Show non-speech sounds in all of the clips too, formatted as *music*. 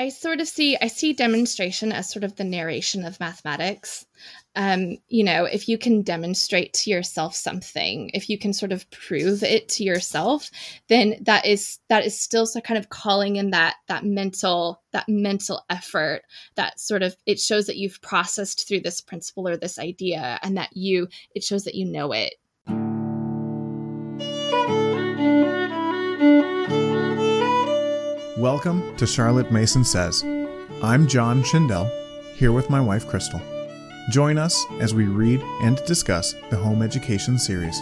I sort of see I see demonstration as sort of the narration of mathematics. Um, you know, if you can demonstrate to yourself something, if you can sort of prove it to yourself, then that is that is still so kind of calling in that that mental that mental effort that sort of it shows that you've processed through this principle or this idea and that you it shows that you know it Welcome to Charlotte Mason Says. I'm John Schindele, here with my wife Crystal. Join us as we read and discuss the Home Education series.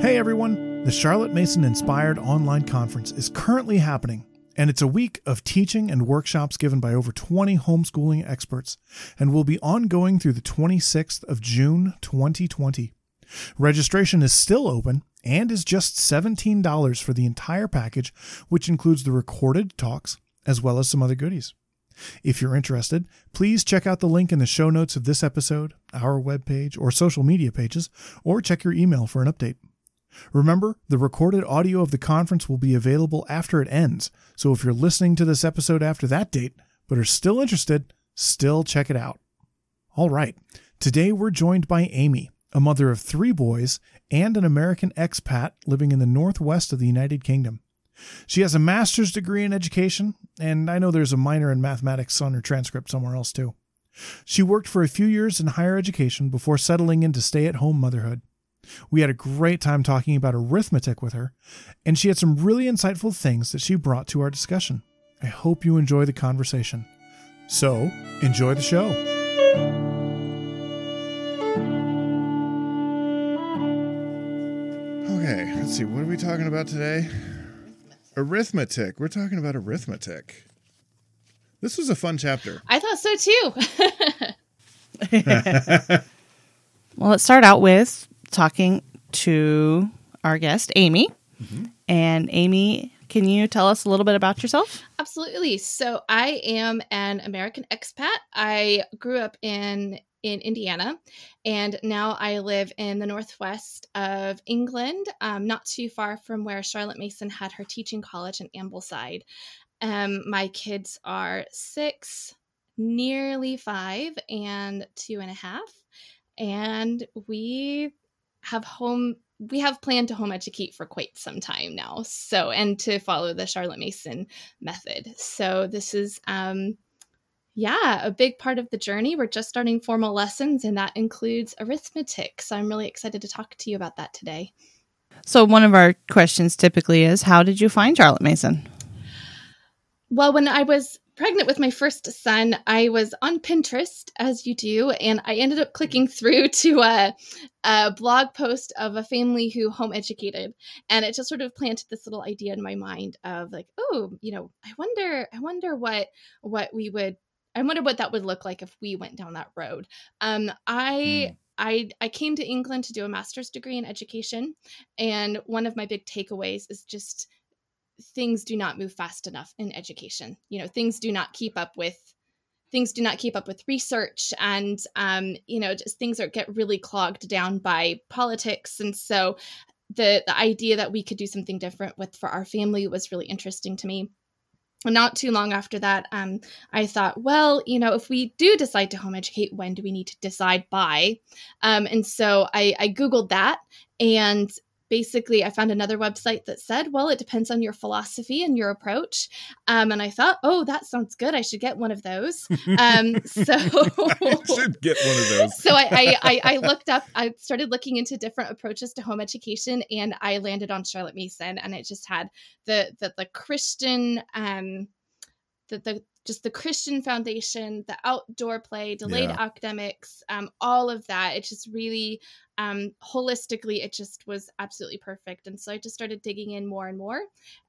Hey everyone! The Charlotte Mason Inspired Online Conference is currently happening, and it's a week of teaching and workshops given by over 20 homeschooling experts, and will be ongoing through the 26th of June 2020. Registration is still open and is just $17 for the entire package, which includes the recorded talks as well as some other goodies. If you're interested, please check out the link in the show notes of this episode, our webpage, or social media pages, or check your email for an update. Remember, the recorded audio of the conference will be available after it ends, so if you're listening to this episode after that date but are still interested, still check it out. All right, today we're joined by Amy, a mother of three boys, and an American expat living in the northwest of the United Kingdom. She has a master's degree in education, and I know there's a minor in mathematics on her transcript somewhere else too. She worked for a few years in higher education before settling into stay at home motherhood. We had a great time talking about arithmetic with her, and she had some really insightful things that she brought to our discussion. I hope you enjoy the conversation. So, enjoy the show. Let's see. What are we talking about today? Arithmetic. We're talking about arithmetic. This was a fun chapter. I thought so too. *laughs* well, let's start out with talking to our guest, Amy. Mm-hmm. And Amy, can you tell us a little bit about yourself? Absolutely. So, I am an American expat. I grew up in in Indiana, and now I live in the northwest of England, um, not too far from where Charlotte Mason had her teaching college in Ambleside. Um, my kids are six, nearly five, and two and a half, and we have home we have planned to home educate for quite some time now so and to follow the charlotte mason method so this is um yeah, a big part of the journey. We're just starting formal lessons, and that includes arithmetic. So I'm really excited to talk to you about that today. So, one of our questions typically is How did you find Charlotte Mason? Well, when I was pregnant with my first son, I was on Pinterest, as you do, and I ended up clicking through *laughs* to a, a, blog post of a family who home educated, and it just sort of planted this little idea in my mind of like, oh, you know, I wonder, I wonder what what we would I wonder what that would look like if we went down that road. Um, I. Mm. I, I came to England to do a master's degree in education. And one of my big takeaways is just things do not move fast enough in education. You know, things do not keep up with things do not keep up with research and um, you know just things are get really clogged down by politics and so the the idea that we could do something different with for our family was really interesting to me not too long after that, um, I thought, well, you know, if we do decide to home educate, when do we need to decide by? Um, and so I, I Googled that and basically I found another website that said, well, it depends on your philosophy and your approach. Um, and I thought, oh, that sounds good. I should get one of those. Um, *laughs* so I should get one of those. so I, I, I, looked up, I started looking into different approaches to home education and I landed on Charlotte Mason and it just had the, the, the Christian, um, the, the just the Christian foundation, the outdoor play, delayed yeah. academics, um, all of that. It just really um, holistically, it just was absolutely perfect. And so I just started digging in more and more.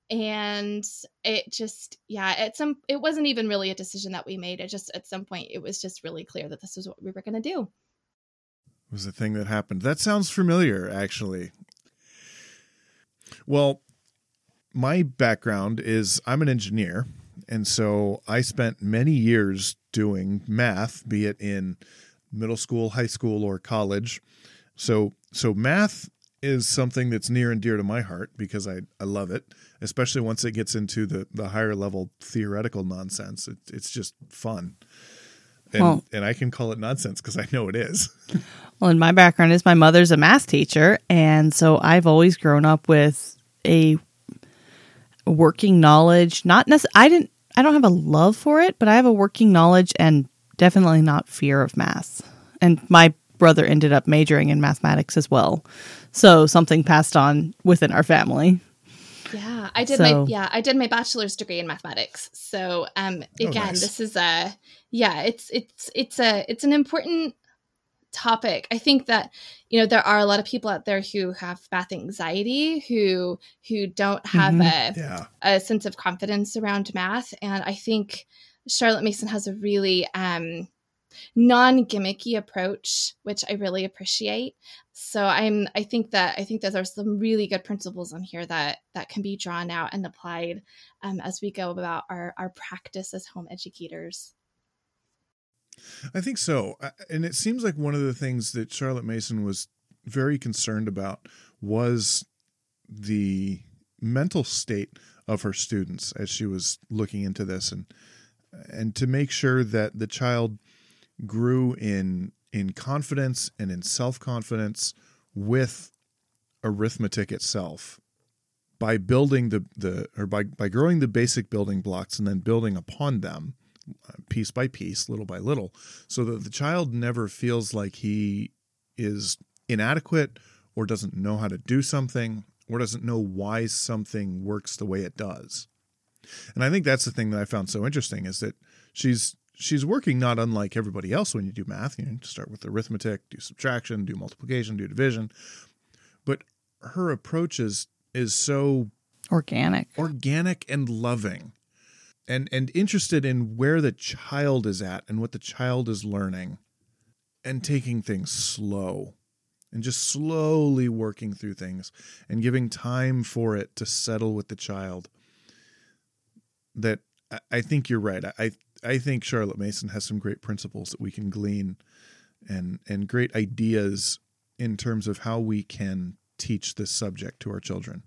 And it just, yeah, at some, it wasn't even really a decision that we made. It just, at some point, it was just really clear that this was what we were going to do. It was the thing that happened. That sounds familiar, actually. Well, my background is I'm an engineer. And so I spent many years doing math, be it in middle school, high school, or college. So so math is something that's near and dear to my heart because I, I love it, especially once it gets into the, the higher level theoretical nonsense. It, it's just fun. And, well, and I can call it nonsense because I know it is. *laughs* well, in my background is my mother's a math teacher. And so I've always grown up with a working knowledge, not necessarily, I didn't, I don't have a love for it, but I have a working knowledge and definitely not fear of math. And my brother ended up majoring in mathematics as well. So something passed on within our family. Yeah, I did so, my yeah, I did my bachelor's degree in mathematics. So um oh, again, oh, nice. this is a yeah, it's it's it's a it's an important topic. I think that you know there are a lot of people out there who have math anxiety, who who don't have mm-hmm. a yeah. a sense of confidence around math, and I think Charlotte Mason has a really um, non gimmicky approach, which I really appreciate. So I'm I think that I think that there's some really good principles on here that that can be drawn out and applied um, as we go about our our practice as home educators. I think so. Uh, and it seems like one of the things that Charlotte Mason was very concerned about was the mental state of her students as she was looking into this and and to make sure that the child grew in in confidence and in self-confidence with arithmetic itself by building the the or by by growing the basic building blocks and then building upon them piece by piece, little by little, so that the child never feels like he is inadequate or doesn't know how to do something or doesn't know why something works the way it does. And I think that's the thing that I found so interesting is that she's she's working not unlike everybody else when you do math. You know, start with arithmetic, do subtraction, do multiplication, do division. But her approach is is so organic. Organic and loving and and interested in where the child is at and what the child is learning and taking things slow and just slowly working through things and giving time for it to settle with the child that I think you're right. I I think Charlotte Mason has some great principles that we can glean and and great ideas in terms of how we can teach this subject to our children.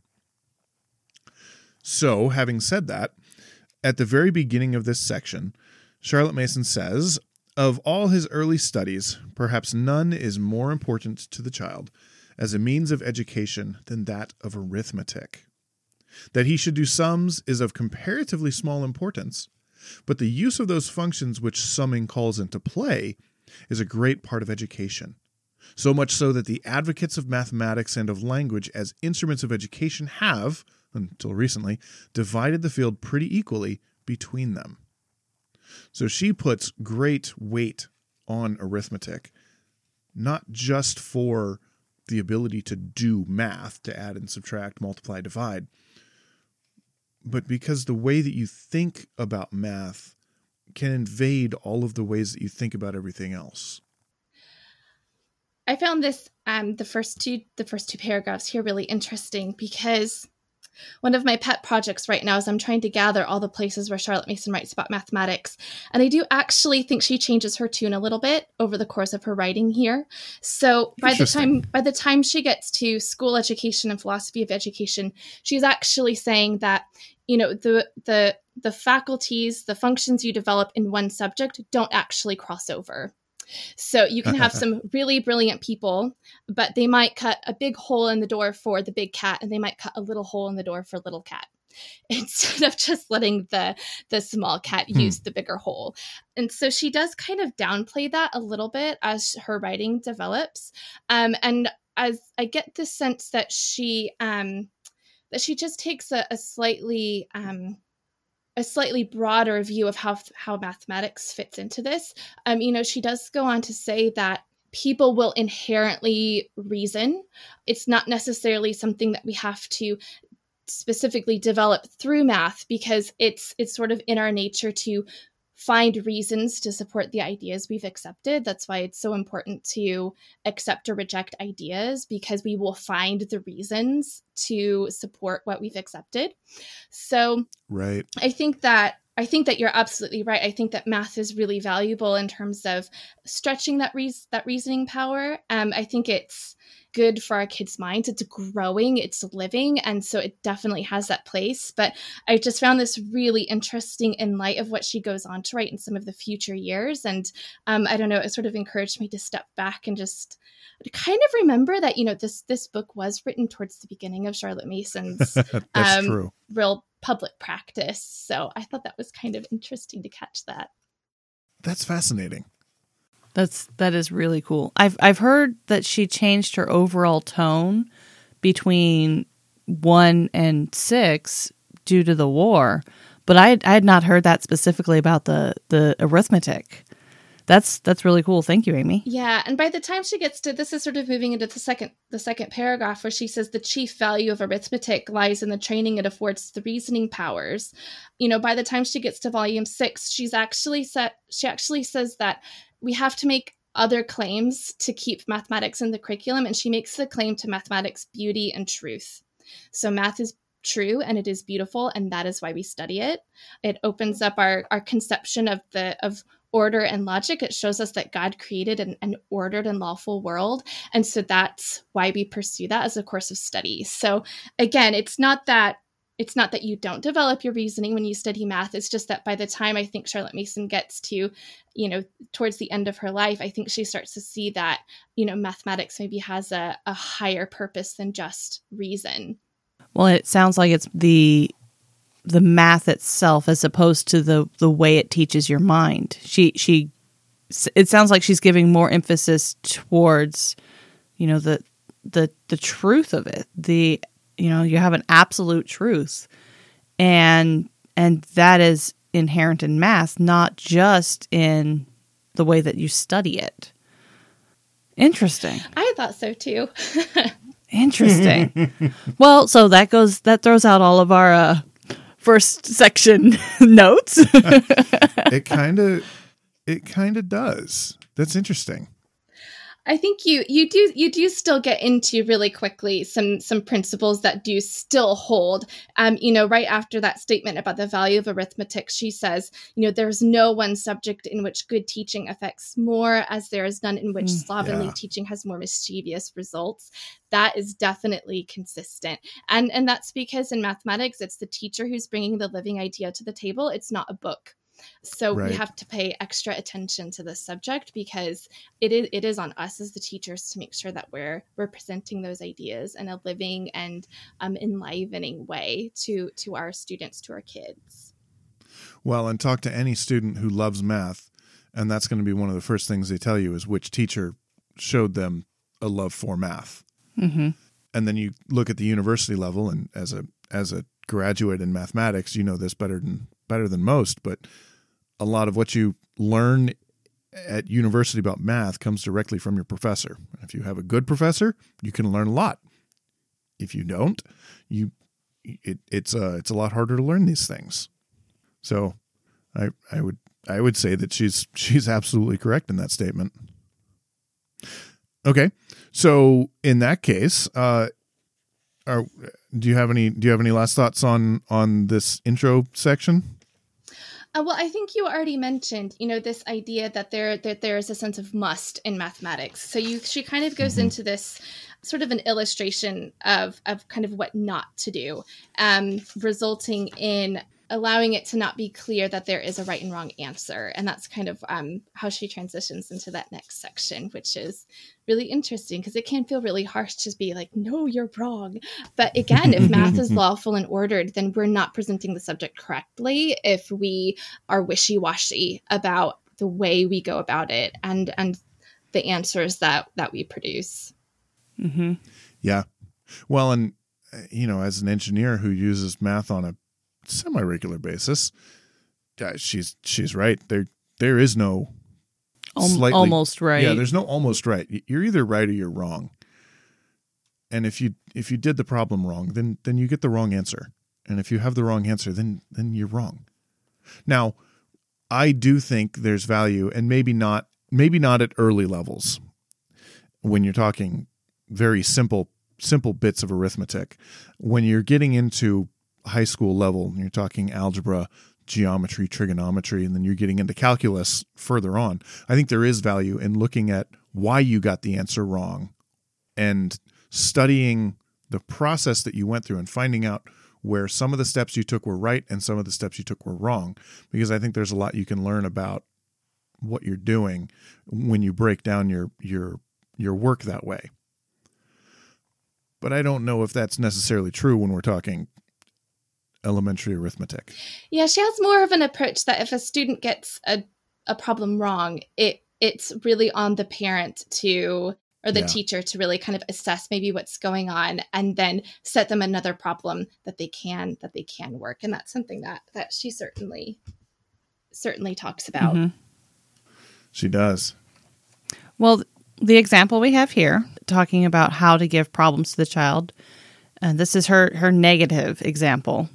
So, having said that, at the very beginning of this section, Charlotte Mason says, Of all his early studies, perhaps none is more important to the child as a means of education than that of arithmetic. That he should do sums is of comparatively small importance, but the use of those functions which summing calls into play is a great part of education. So much so that the advocates of mathematics and of language as instruments of education have, until recently, divided the field pretty equally between them. So she puts great weight on arithmetic, not just for the ability to do math, to add and subtract, multiply, divide, but because the way that you think about math can invade all of the ways that you think about everything else. I found this um the first two the first two paragraphs here really interesting because one of my pet projects right now is I'm trying to gather all the places where Charlotte Mason writes about mathematics. And I do actually think she changes her tune a little bit over the course of her writing here. So by the time by the time she gets to school education and philosophy of education, she's actually saying that, you know, the the the faculties, the functions you develop in one subject don't actually cross over. So you can have *laughs* some really brilliant people, but they might cut a big hole in the door for the big cat and they might cut a little hole in the door for little cat *laughs* instead of just letting the the small cat hmm. use the bigger hole. And so she does kind of downplay that a little bit as her writing develops. Um, and as I get the sense that she um, that she just takes a, a slightly um, a slightly broader view of how how mathematics fits into this. Um, you know, she does go on to say that people will inherently reason. It's not necessarily something that we have to specifically develop through math because it's it's sort of in our nature to find reasons to support the ideas we've accepted. That's why it's so important to accept or reject ideas because we will find the reasons to support what we've accepted. So, right. I think that I think that you're absolutely right. I think that math is really valuable in terms of stretching that re- that reasoning power. Um, I think it's good for our kids' minds. It's growing, it's living, and so it definitely has that place. But I just found this really interesting in light of what she goes on to write in some of the future years. And um, I don't know, it sort of encouraged me to step back and just kind of remember that you know this this book was written towards the beginning of Charlotte Mason's *laughs* um, real public practice. So I thought that was kind of interesting to catch that. That's fascinating. That's that is really cool. I've I've heard that she changed her overall tone between one and six due to the war, but I I had not heard that specifically about the the arithmetic. That's that's really cool. Thank you, Amy. Yeah, and by the time she gets to this is sort of moving into the second the second paragraph where she says the chief value of arithmetic lies in the training it affords the reasoning powers. You know, by the time she gets to volume 6, she's actually set she actually says that we have to make other claims to keep mathematics in the curriculum, and she makes the claim to mathematics beauty and truth. So, math is true and it is beautiful, and that is why we study it. It opens up our, our conception of the of order and logic. It shows us that God created an, an, ordered and lawful world. And so that's why we pursue that as a course of study. So again, it's not that it's not that you don't develop your reasoning when you study math it's just that by the time i think charlotte mason gets to you know towards the end of her life i think she starts to see that you know mathematics maybe has a, a higher purpose than just reason. Well it sounds like it's the the math itself as opposed to the the way it teaches your mind. She she it sounds like she's giving more emphasis towards you know the the the truth of it the you know you have an absolute truth. And and that is inherent in math not just in the way that you study it. Interesting. I thought so too. *laughs* Interesting. Well so that goes that throws out all of our uh, first section *laughs* notes. It kind of it kind of does. That's interesting I think you you do you do still get into really quickly some some principles that do still hold. Um, you know, right after that statement about the value of arithmetic, she says, you know, there's no one subject in which good teaching affects more, as there is none in which mm, slovenly yeah. teaching has more mischievous results. That is definitely consistent, and and that's because in mathematics, it's the teacher who's bringing the living idea to the table. It's not a book. So right. we have to pay extra attention to this subject because it is it is on us as the teachers to make sure that we're we're presenting those ideas in a living and um, enlivening way to to our students, to our kids. Well, and talk to any student who loves math, and that's going to be one of the first things they tell you is which teacher showed them a love for math. Mm-hmm. And then you look at the university level, and as a as a graduate in mathematics, you know this better than better than most, but a lot of what you learn at university about math comes directly from your professor. If you have a good professor, you can learn a lot. If you don't, you it, it's uh it's a lot harder to learn these things. So, I I would I would say that she's *laughs* she's absolutely correct in that statement. Okay, so in that case, uh, are do you have any do you have any last thoughts on on this intro section? Uh, well, I think you already mentioned, you know, this idea that there that there is a sense of must in mathematics. So you she kind of goes mm-hmm. into this sort of an illustration of of kind of what not to do, um, resulting in allowing it to not be clear that there is a right and wrong answer. And that's kind of um, how she transitions into that next section, which is really interesting because it can feel really harsh to be like, no, you're wrong. But again, if math is *laughs* lawful and ordered, then we're not presenting the subject correctly if we are wishy washy about the way we go about it and and the answers that that we produce. Mm-hmm. Yeah. Well, and uh, you know, as an engineer who uses math on a semi regular basis, uh, she's she's right. There there is no slightly, almost right. Yeah, there's no almost right. You're either right or you're wrong. And if you if you did the problem wrong, then then you get the wrong answer. And if you have the wrong answer, then then you're wrong. Now, I do think there's value and maybe not maybe not at early levels when you're talking very simple simple bits of arithmetic. When you're getting into high school level, you're talking algebra, geometry, trigonometry, and then you're getting into calculus further on. I think there is value in looking at why you got the answer wrong and studying the process that you went through and finding out where some of the steps you took were right and some of the steps you took were wrong because i think there's a lot you can learn about what you're doing when you break down your your your work that way but i don't know if that's necessarily true when we're talking elementary arithmetic Yeah, she has more of an approach that if a student gets a, a problem wrong, it it's really on the parent to or the Yeah. teacher to really kind of assess maybe what's going on and then set them another problem that they can that they can work. And that's something that that she certainly certainly talks about. Mhm. she does Well, the example we have here, talking about how to give problems to the child, and this is her her negative example,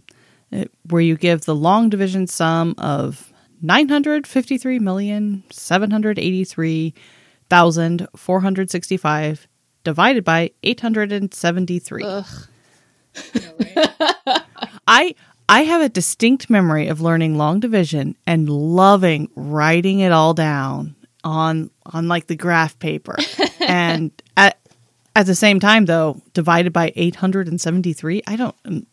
where you give the long division sum of nine hundred fifty three million seven hundred eighty three thousand four hundred sixty five divided by eight hundred and seventy three. Ugh. *laughs* I I have a distinct memory of learning long division and loving writing it all down on on like the graph paper. *laughs* and at at the same time though, divided by 873, I don't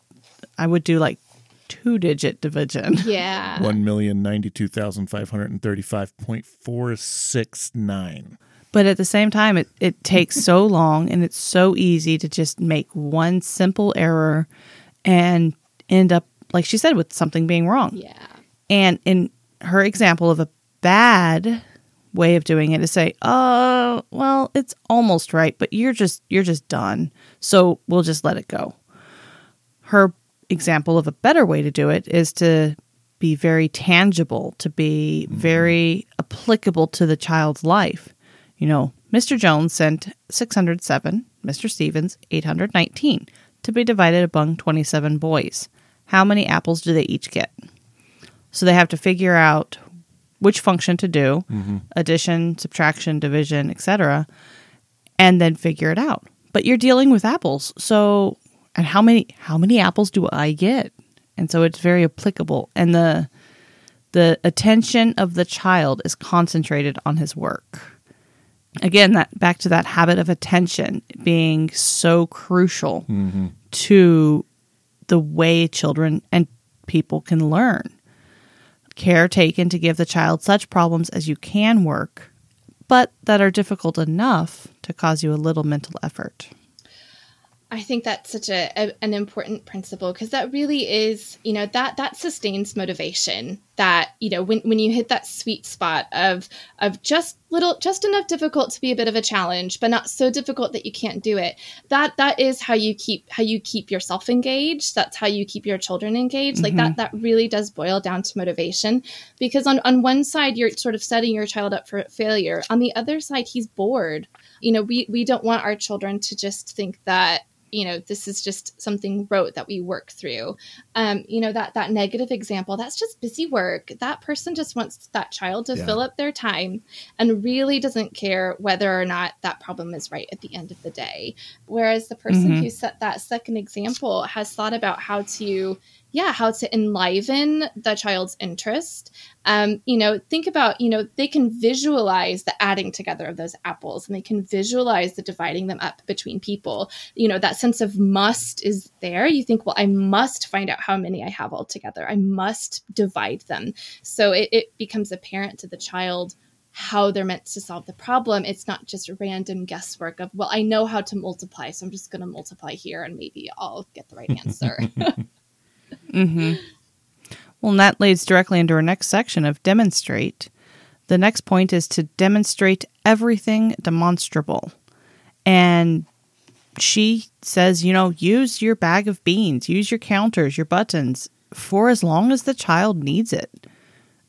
I would do like two digit division. *laughs* Yeah. One million ninety two thousand five hundred and thirty five point four six nine. But at the same time it, it takes so *laughs* long and it's so easy to just make one simple error and end up like she said with something being wrong. Yeah. And in her example of a bad way of doing it is say, "Oh, well, it's almost right, but you're just you're just done. So we'll just let it go." Her example of a better way to do it is to be very tangible, to be mm-hmm. very applicable to the child's life. You know, Mr. Jones sent 607, Mr. Stevens 819 to be divided among 27 boys. How many apples do they each get? So they have to figure out which function to do, mm-hmm. addition, subtraction, division, etc., and then figure it out. But you're dealing with apples. So and how many how many apples do I get? And so it's very applicable and the the attention of the child is concentrated on his work. Again, that back to that habit of attention being so crucial mm-hmm. to the way children and people can learn. Care taken to give the child such problems as you can work, but that are difficult enough to cause you a little mental effort. I think that's such a, a an important principle because that really is, you know, that that sustains motivation. That you know, when when you hit that sweet spot of of just little, just enough difficult to be a bit of a challenge, but not so difficult that you can't do it. That that is how you keep how you keep yourself engaged. That's how you keep your children engaged. Like that mm-hmm. that really does boil down to motivation because on on one side you're sort of setting your child up for failure. On the other side, he's bored. You know, we we don't want our children to just think that you know this is just something rote that we work through um you know that that negative example that's just busy work that person just wants that child to Yeah. fill up their time and really doesn't care whether or not that problem is right at the end of the day whereas the person Mhm. who set that second example has thought about how to yeah how to enliven the child's interest. Um, you know think about you know they can visualize the adding together of those apples and they can visualize the dividing them up between people. You know that sense of must is there. You think well i must find out how many i have altogether. I must divide them. So it, it becomes apparent to the child how they're meant to solve the problem. It's not just random guesswork of well i know how to multiply so i'm just going to multiply here and maybe i'll get the right answer *laughs* *laughs* Mm-hmm. Well, and that leads directly into our next section of demonstrate. The next point is to demonstrate everything demonstrable. And she says, you know, use your bag of beans, use your counters, your buttons for as long as the child needs it.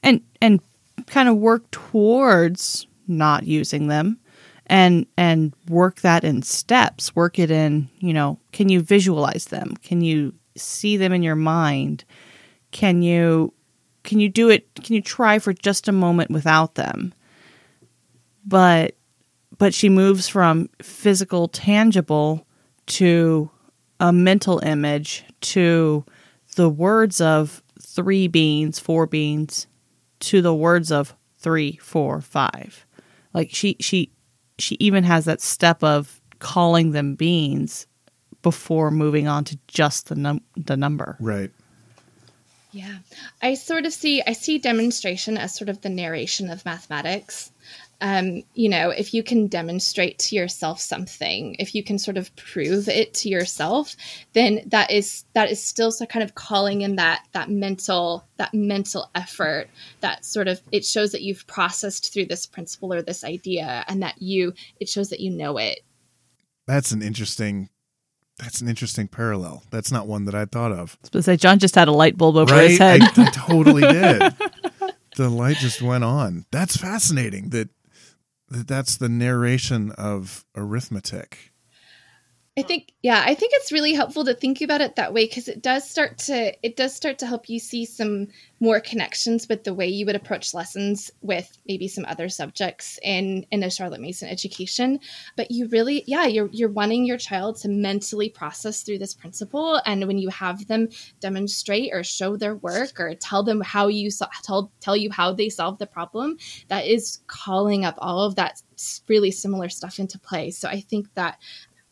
And and kind of work towards not using them and and work that in steps. Work it in, you know, can you visualize them? Can you see them in your mind? Can you can you do it can you try for just a moment without them? But but she moves from physical tangible to a mental image to the words of three beans, four beans, to the words of three, four, five. Like she she she even has that step of calling them beans before moving on to just the num- the number. Right. Yeah. I sort of see I see demonstration as sort of the narration of mathematics. Um, you know, if you can demonstrate to yourself something, if you can sort of prove it to yourself, then that is that is still so kind of calling in that that mental that mental effort that sort of it shows that you've processed through this principle or this idea and that you it shows that you know it. That's an interesting that's an interesting parallel. That's not one that I thought of. I was gonna say John just had a light bulb over right? his head. I, I totally *laughs* did. the light just went on. That's fascinating. That, that that's the narration of arithmetic. I think yeah, I think it's really helpful to think about it that way because it does start to it does start to help you see some more connections with the way you would approach lessons with maybe some other subjects in in a Charlotte Mason education. But you really yeah, you're you're wanting your child to mentally process through this principle and when you have them demonstrate or show their work or tell them how you so- tell tell you how they solve the problem, that is calling up all of that really similar stuff into play. So I think that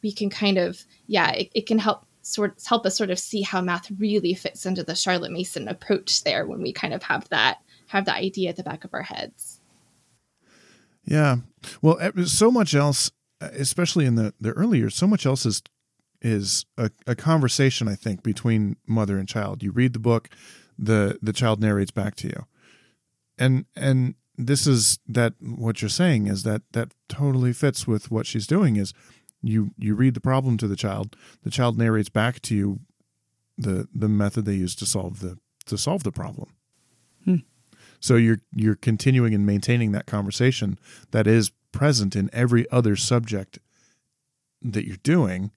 we can kind of yeah it, it can help sort help us sort of see how math really fits into the charlotte mason approach there when we kind of have that have that idea at the back of our heads Yeah. Well, so much else, especially in the the early years, so much else is is a, a conversation. I think between mother and child. You read the book, the the child narrates back to you, and and this is that what you're saying is that that totally fits with what she's doing. Is you you read the problem to the child, the child narrates back to you the the method they use to solve the to solve the problem. So you're you're continuing and maintaining that conversation that is present in every other subject that you're doing.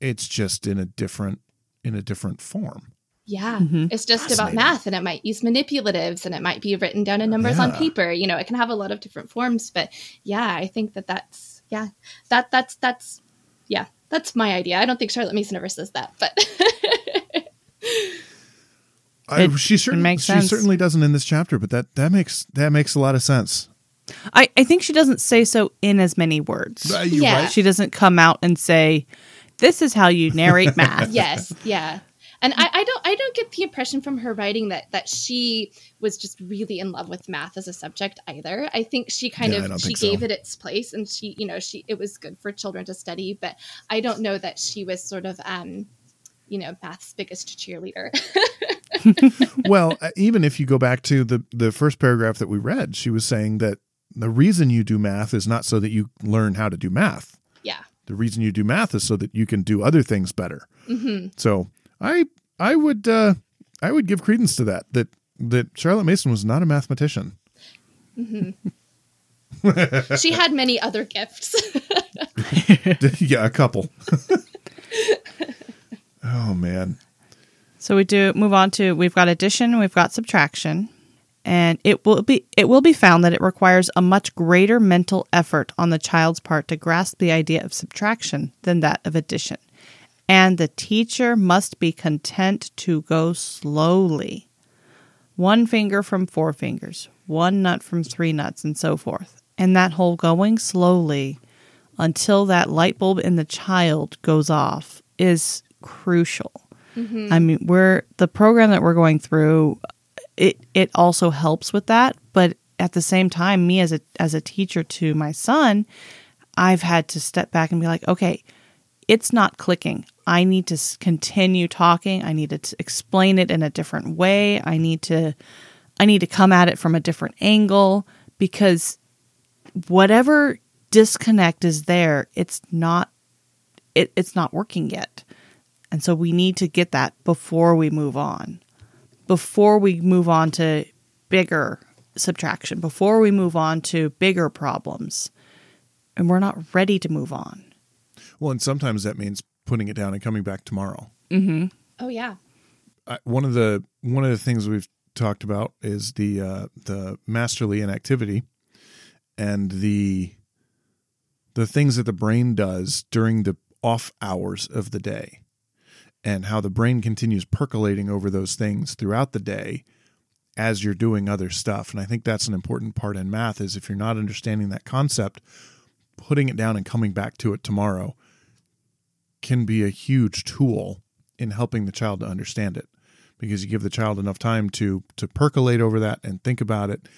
It's just in a different in a different form. yeah Mhm. it's just about math and it might use manipulatives and it might be written down in numbers on paper you know it can have a lot of different forms but yeah i think that that's yeah that that's that's yeah that's my idea i don't think charlotte mason ever says that but *laughs* I, It- she certainly makes she sense. certainly doesn't in this chapter, but that that makes that makes a lot of sense. I, I think she doesn't say so in as many words. Uh, Yeah. right. She doesn't come out and say, "This is how you narrate math." *laughs* yes yeah and I, I don't i don't get the impression from her writing that that she was just really in love with math as a subject either i think she kind Yeah, of she think so. gave it its place and she you know she it was good for children to study but i don't know that she was sort of um you know math's biggest cheerleader *laughs* *laughs* well, uh, even if you go back to the the first paragraph that we read, she was saying that the reason you do math is not so that you learn how to do math. yeah The reason you do math is so that you can do other things better. hmm So I I would uh, I would give credence to that that that Charlotte Mason was not a mathematician. *laughs* she had many other gifts *laughs* yeah, a couple. *laughs* oh man. So we do move on to we've got addition, we've got subtraction, and it will be it will be found that it requires a much greater mental effort on the child's part to grasp the idea of subtraction than that of addition. And the teacher must be content to go slowly. One finger from four fingers, one nut from three nuts, and so forth. And that whole going slowly until that light bulb in the child goes off is crucial. Mm-hmm. I mean, we're the program that we're going through. It it also helps with that, but at the same time, me as a as a teacher to my son, I've had to step back and be like, okay, it's not clicking. I need to continue talking. I need to explain it in a different way. I need to I need to come at it from a different angle because whatever disconnect is there, it's not it, it's not working yet. And so we need to get that before we move on. Before we move on to bigger subtraction, before we move on to bigger problems. And we're not ready to move on. Well, and sometimes that means putting it down and coming back tomorrow. Mm-hmm. oh yeah I, one of the one of the things we've talked about is the uh, the masterly inactivity and the the things that the brain does during the off hours of the day and how the brain continues percolating over those things throughout the day as you're doing other stuff and i think that's an important part in math is if you're not understanding that concept putting it down and coming back to it tomorrow can be a huge tool in helping the child to understand it because you give the child enough time to to percolate over that and think about it.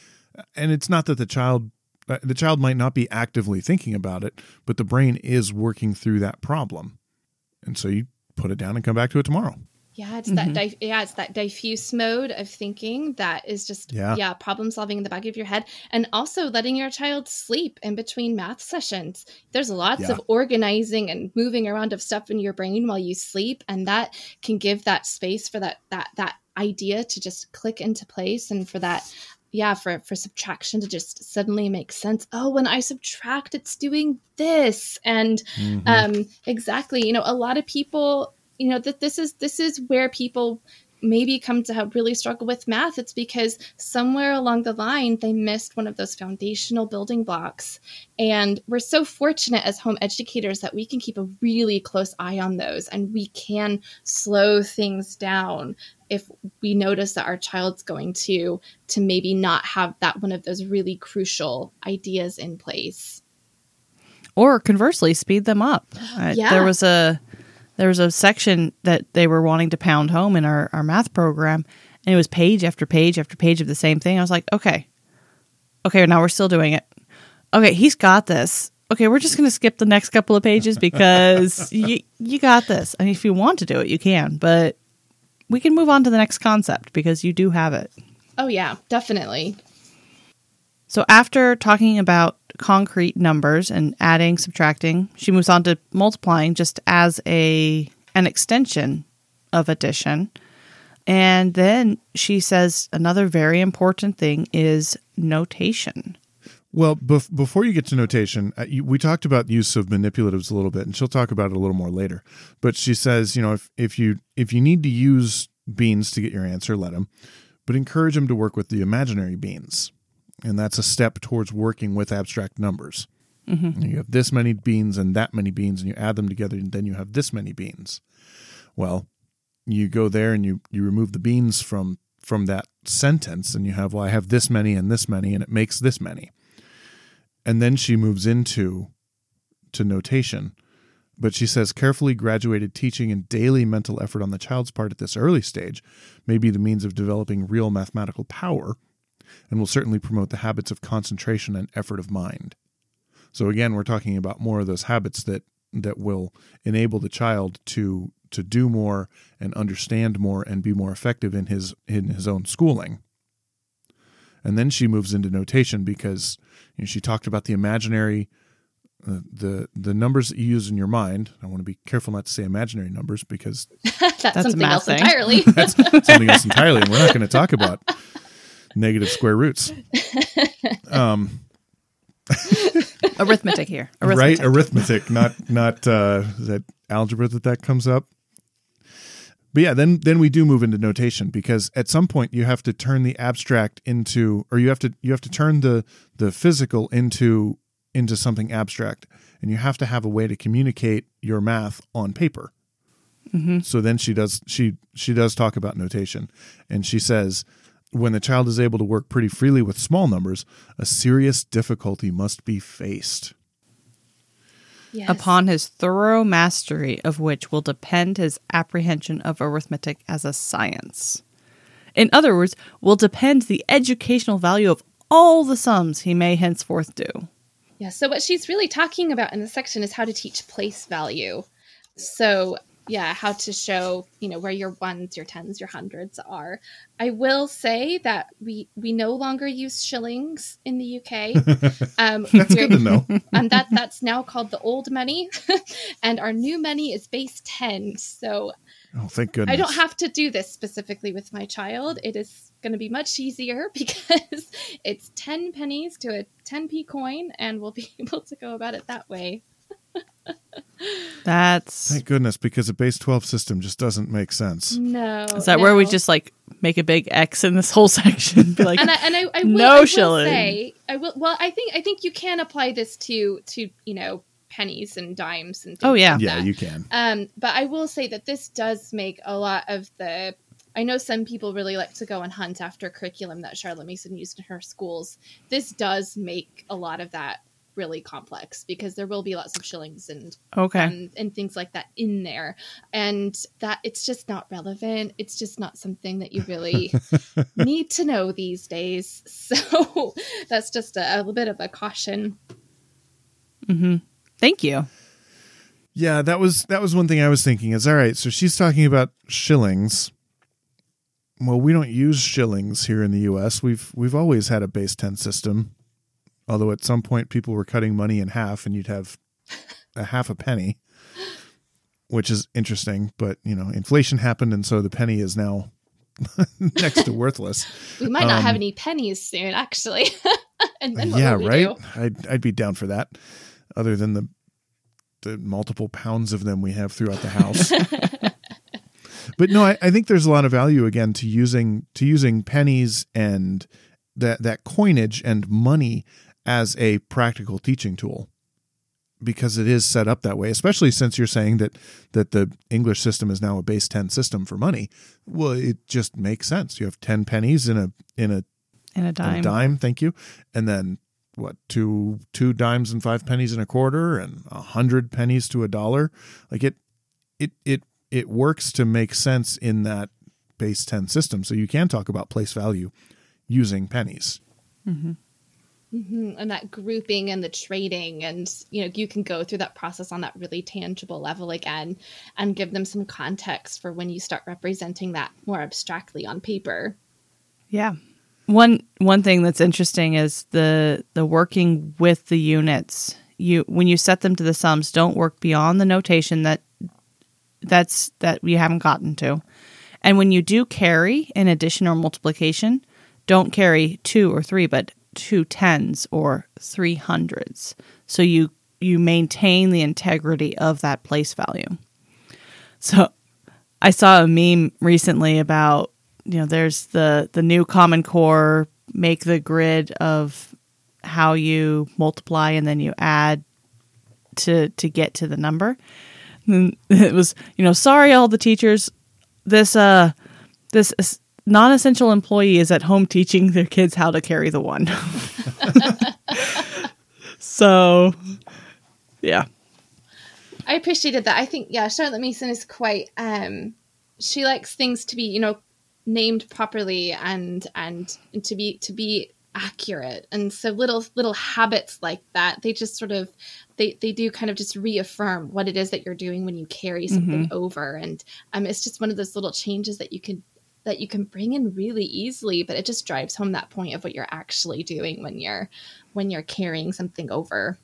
And it's not that the child uh, the child might not be actively thinking about it but the brain is working through that problem. And so you put it down and come back to it tomorrow yeah, it's mm-hmm. that di- yeah, it's that diffuse mode of thinking that is just yeah. yeah, problem solving in the back of your head and also letting your child sleep in between math sessions. There's lots yeah. of organizing and moving around of stuff in your brain while you sleep and that can give that space for that that that idea to just click into place and for that yeah for for subtraction to just suddenly make sense oh when i subtract it's doing this and mm-hmm. um exactly you know a lot of people you know that this is this is where people maybe come to have really struggle with math. It's because somewhere along the line they missed one of those foundational building blocks. And we're so fortunate as home educators that we can keep a really close eye on those and we can slow things down if we notice that our child's going to to maybe not have that one of those really crucial ideas in place. Or conversely speed them up. Uh, yeah. there was a there was a section that they were wanting to pound home in our, our math program, and it was page after page after page of the same thing. I was like, okay, okay, now we're still doing it. Okay, he's got this. Okay, we're just going to skip the next couple of pages *laughs* because you you got this. I mean, if you want to do it, you can, but we can move on to the next concept because you do have it. Oh yeah, definitely. So after talking about concrete numbers and adding, subtracting, she moves on to multiplying just as a an extension of addition. And then she says another very important thing is notation. Well, bef- before you get to notation, uh, you, we talked about use of manipulatives a little bit, and she'll talk about it a little more later. But she says, you know, if if you if you need to use beans to get your answer, let them, but encourage them to work with the imaginary beans and that's a step towards working with abstract numbers. Mm-hmm. You have this many beans and that many beans, and you add them together, and then you have this many beans. Well, you go there and you you remove the beans from from that sentence, and you have well, I have this many and this many, and it makes this many. And then she moves into to notation, but she says carefully graduated teaching and daily mental effort on the child's part at this early stage may be the means of developing real mathematical power and will certainly promote the habits of concentration and effort of mind. So again, we're talking about more of those habits that that will enable the child to to do more and understand more and be more effective in his in his own schooling. And then she moves into notation because you know, she talked about the imaginary uh, the the numbers that you use in your mind. I want to be careful not to say imaginary numbers because *laughs* that's, that's, something else entirely. *laughs* that's something else entirely, and we're not going to talk about negative square roots. *laughs* Um, arithmetic here, *laughs* arithmetic. right? Arithmetic, not not uh, is that algebra that that comes up. But yeah, then then we do move into notation because at some point you have to turn the abstract into, or you have to you have to turn the the physical into into something abstract, and you have to have a way to communicate your math on paper. Mm-hmm. So then she does she she does talk about notation, and she says when the child is able to work pretty freely with small numbers, a serious difficulty must be faced. Yes. Upon his thorough mastery of which will depend his apprehension of arithmetic as a science. In other words, will depend the educational value of all the sums he may henceforth do. Yeah, so what she's really talking about in the section is how to teach place value. So yeah how to show you know where your ones your tens your hundreds are. I will say that we we no longer use shillings in the uk *laughs* um that's good to know. *laughs* and that that's now called the old money. *laughs* And our new money is base 10 so oh thank goodness i don't have to do this specifically with my child. It is going to be much easier because it's 10 pennies to a 10p coin and we'll be able to go about it that way that's thank goodness because a base 12 system just doesn't make sense. No. Is that no. where we just like make a big X in this whole *laughs* section? Be like, and I, and I, I will, no I will shilling. Say, I will. Well, I think I think you can apply this to to you know pennies and dimes and oh yeah like yeah you can. Um, but I will say that this does make a lot of the I know some people really like to go and hunt after curriculum that Charlotte Mason used in her schools. This does make a lot of that really complex because there will be lots of shillings and Okay. and, and things like that in there and that it's just not relevant it's just not something that you really *laughs* need to know these days *laughs* so that's just a, a little bit of a caution hmm Thank you. Yeah, that was that was one thing I was thinking is all right, so she's talking about shillings. Well, we don't use shillings here in the US. We've we've always had a base 10 system. Although at some point people were cutting money in half and you'd have a half a penny, which is interesting, but you know, inflation happened and so the penny is now *laughs* next to worthless. *laughs* we might not have Um, any pennies soon actually *laughs* and then what yeah, right. I'd I'd be down for that. Other than the the multiple pounds of them we have throughout the house. but no, I, I think there's a lot of value again to using to using pennies and that that coinage and money as a practical teaching tool because it is set up that way especially since you're saying that that the english system is now a base 10 system for money well it just makes sense you have 10 pennies in a in a And a a dime. dime. thank you. And then what? Two two dimes and five pennies and a quarter, and a hundred pennies to a dollar. Like it, it it it works to make sense in that base ten system. So you can talk about place value using pennies. Mm-hmm. Mhm, and that grouping and the trading and you know you can go through that process on that really tangible level again and give them some context for when you start representing that more abstractly on paper Yeah. One one thing that's interesting is the the working with the units. You when you set them to the sums, don't work beyond the notation that that's that we haven't gotten to. And when you do carry in addition or multiplication, don't carry two or three, but two tens or three hundreds. So you you maintain the integrity of that place value. So I saw a meme recently about you know there's the the new common core make the grid of how you multiply and then you add to to get to the number and *laughs* it was you know sorry all the teachers this uh this is- non-essential employee is at home teaching their kids how to carry the one *laughs* so yeah I appreciated that. I think yeah, Charlotte Mason is quite um she likes things to be, you know, named properly and and to be to be accurate. And so little little habits like that, they just sort of they they do kind of just reaffirm what it is that you're doing when you carry something over and um it's just one of those little changes that you can that you can bring in really easily, but it just drives home that point of what you're actually doing when you're when you're carrying something over.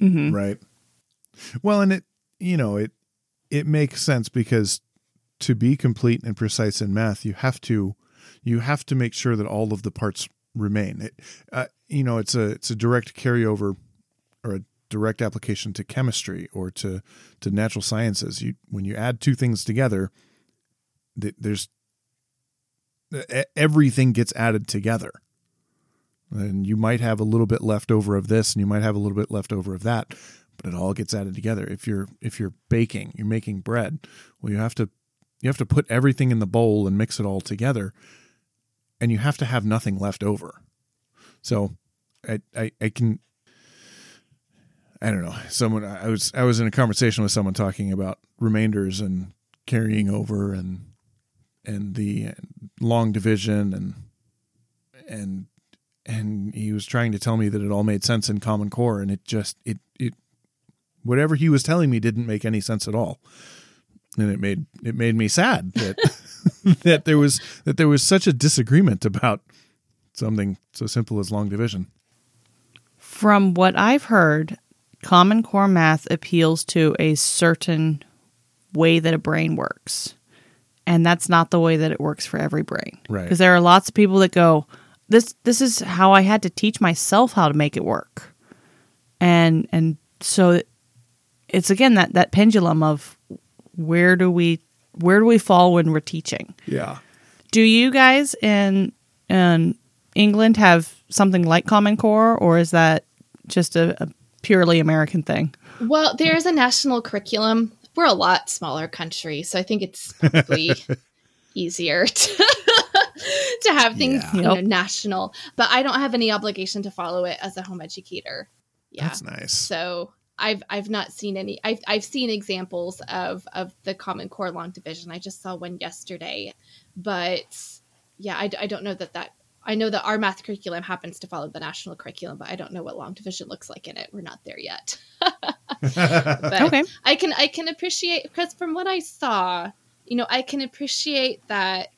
hmm Right. Well, and it you know it it makes sense because to be complete and precise in math, you have to you have to make sure that all of the parts remain. It, uh, you know, it's a it's a direct carryover or a direct application to chemistry or to to natural sciences. You when you add two things together, th- there's everything gets added together. And you might have a little bit left over of this and you might have a little bit left over of that, but it all gets added together. If you're if you're baking, you're making bread, well you have to you have to put everything in the bowl and mix it all together and you have to have nothing left over. So I I, I can I don't know. Someone I was I was in a conversation with someone talking about remainders and carrying over and and the long division and and and he was trying to tell me that it all made sense in common core and it just it it whatever he was telling me didn't make any sense at all and it made it made me sad that *laughs* that there was that there was such a disagreement about something so simple as long division From what I've heard, Common Core math appeals to a certain way that a brain works. And that's not the way that it works for every brain. Right. Because there are lots of people that go, This this is how I had to teach myself how to make it work. And and so it's again that, that pendulum of where do we where do we fall when we're teaching? yeah Do you guys in in England have something like Common Core, or is that just a, a purely American thing? Well, there's a national curriculum. We're a lot smaller country, so I think it's probably *laughs* easier *laughs* to, to have things Yeah. you know Yep. national, but I don't have any obligation to follow it as a home educator. Yeah. That's nice. So I've I've not seen any. I've I've seen examples of of the Common Core long division. I just saw one yesterday, but yeah, I, I don't know that that. I know that our math curriculum happens to follow the national curriculum, but I don't know what long division looks like in it. We're not there yet. *laughs* But Okay. I can I can appreciate because from what I saw, you know, I can appreciate that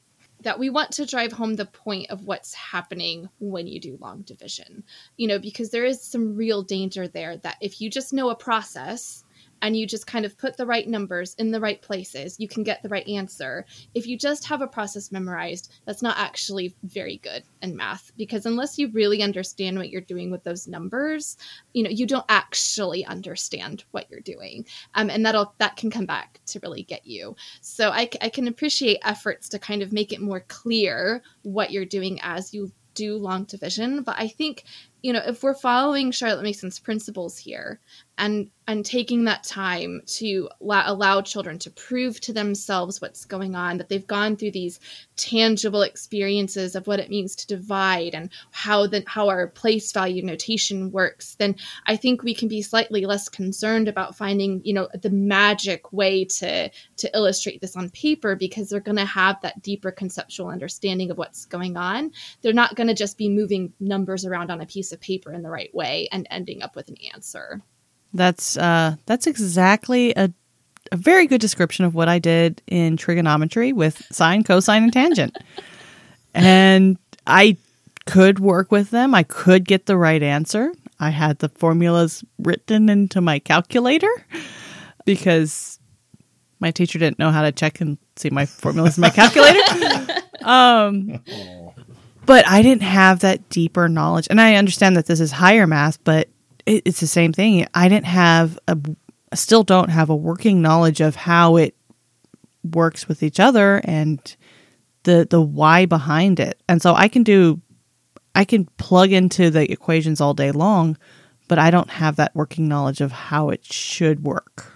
that we want to drive home the point of what's happening when you do long division. You know, because there is some real danger there that if you just know a process and you just kind of put the right numbers in the right places, you can get the right answer. If you just have a process memorized, that's not actually very good in math because unless you really understand what you're doing with those numbers, you know, you don't actually understand what you're doing. Um, and that'll that can come back to really get you. So I can appreciate efforts to kind of make it more clear what you're doing as you do long division. But I think, you know, if we're following Charlotte Mason's principles here and and taking that time to la- allow children to prove to themselves what's going on, that they've gone through these tangible experiences of what it means to divide and how the how our place value notation works, then I think we can be slightly less concerned about finding, you know, the magic way to to illustrate this on paper because they're going to have that deeper conceptual understanding of what's going on. They're not going to just be moving numbers around on a piece of paper in the right way and ending up with an answer. That's uh that's exactly a a very good description of what I did in trigonometry with sine, cosine, and tangent. and I could work with them. I could get the right answer. I had the formulas written into my calculator because my teacher didn't know how to check and see my formulas in my calculator. *laughs* um, but I didn't have that deeper knowledge. And I understand that this is higher math, but it's the same thing. I didn't have a, still don't have a working knowledge of how it works with each other and the the why behind it. And so I can do I can plug into the equations all day long, but I don't have that working knowledge of how it should work.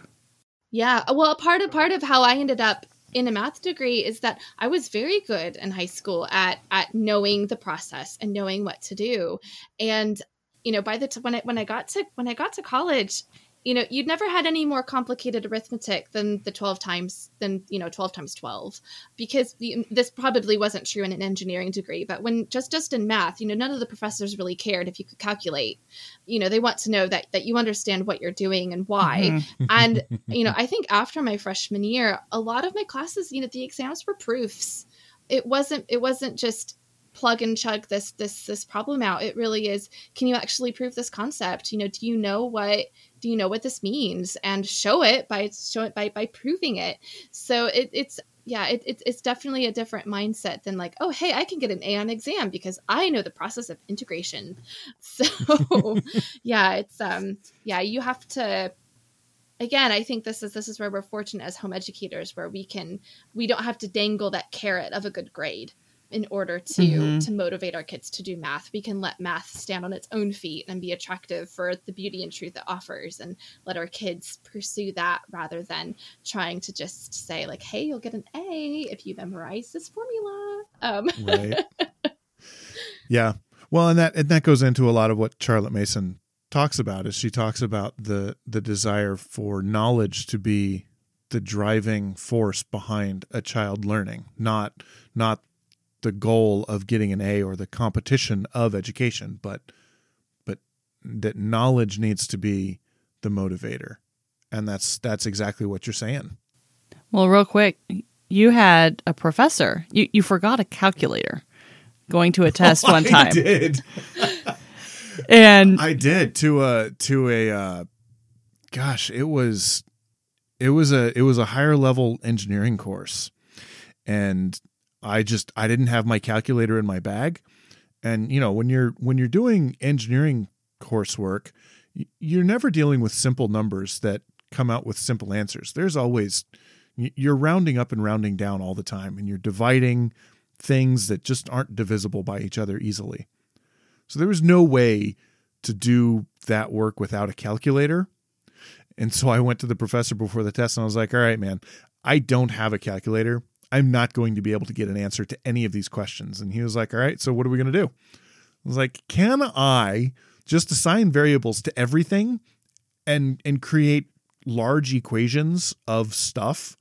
Yeah, well, part of part of how I ended up in a math degree is that I was very good in high school at at knowing the process and knowing what to do. And you know, by the t- when I when I got to when I got to college, you know, you'd never had any more complicated arithmetic than the 12 times than, you know, 12 times 12 because the, this probably wasn't true in an engineering degree, but when just just in math, you know, none of the professors really cared if you could calculate. You know, they want to know that that you understand what you're doing and why. Mm-hmm. And *laughs* you know i think after my freshman year a lot of my classes you know the exams were proofs. It wasn't it wasn't just plug and chug this this this problem out. It really is can you actually prove this concept? You know do you know what do you know what this means? And show it by show it by by proving it. So it, it's yeah it, it's it's definitely a different mindset than like oh hey i can get an a on exam because i know the process of integration. *laughs* So yeah it's um yeah you have to again i think this is this is where we're fortunate as home educators where we can we don't have to dangle that carrot of a good grade in order to Mhm. to motivate our kids to do math. We can let math stand on its own feet and be attractive for the beauty and truth it offers and let our kids pursue that rather than trying to just say like hey you'll get an a if you memorize this formula. Um right. *laughs* Yeah. Well and that and that goes into a lot of what charlotte mason talks about is she talks about the the desire for knowledge to be the driving force behind a child learning not not the goal of getting an a or the competition of education but but that knowledge needs to be the motivator and that's that's exactly what you're saying Well, real quick, you had a professor. You you forgot a calculator going to a *laughs* test one time. I did *laughs* And I did to a to a uh, gosh, it was it was a it was a higher level engineering course, and I just I didn't have my calculator in my bag, and you know when you're when you're doing engineering coursework, you're never dealing with simple numbers that come out with simple answers. There's always you're rounding up and rounding down all the time, and you're dividing things that just aren't divisible by each other easily. So there was no way to do that work without a calculator. And so I went to the professor before the test and I was like, all right, man, I don't have a calculator. I'm not going to be able to get an answer to any of these questions. And he was like, All right, so what are we going to do? I was like, Can I just assign variables to everything and and create large equations of stuff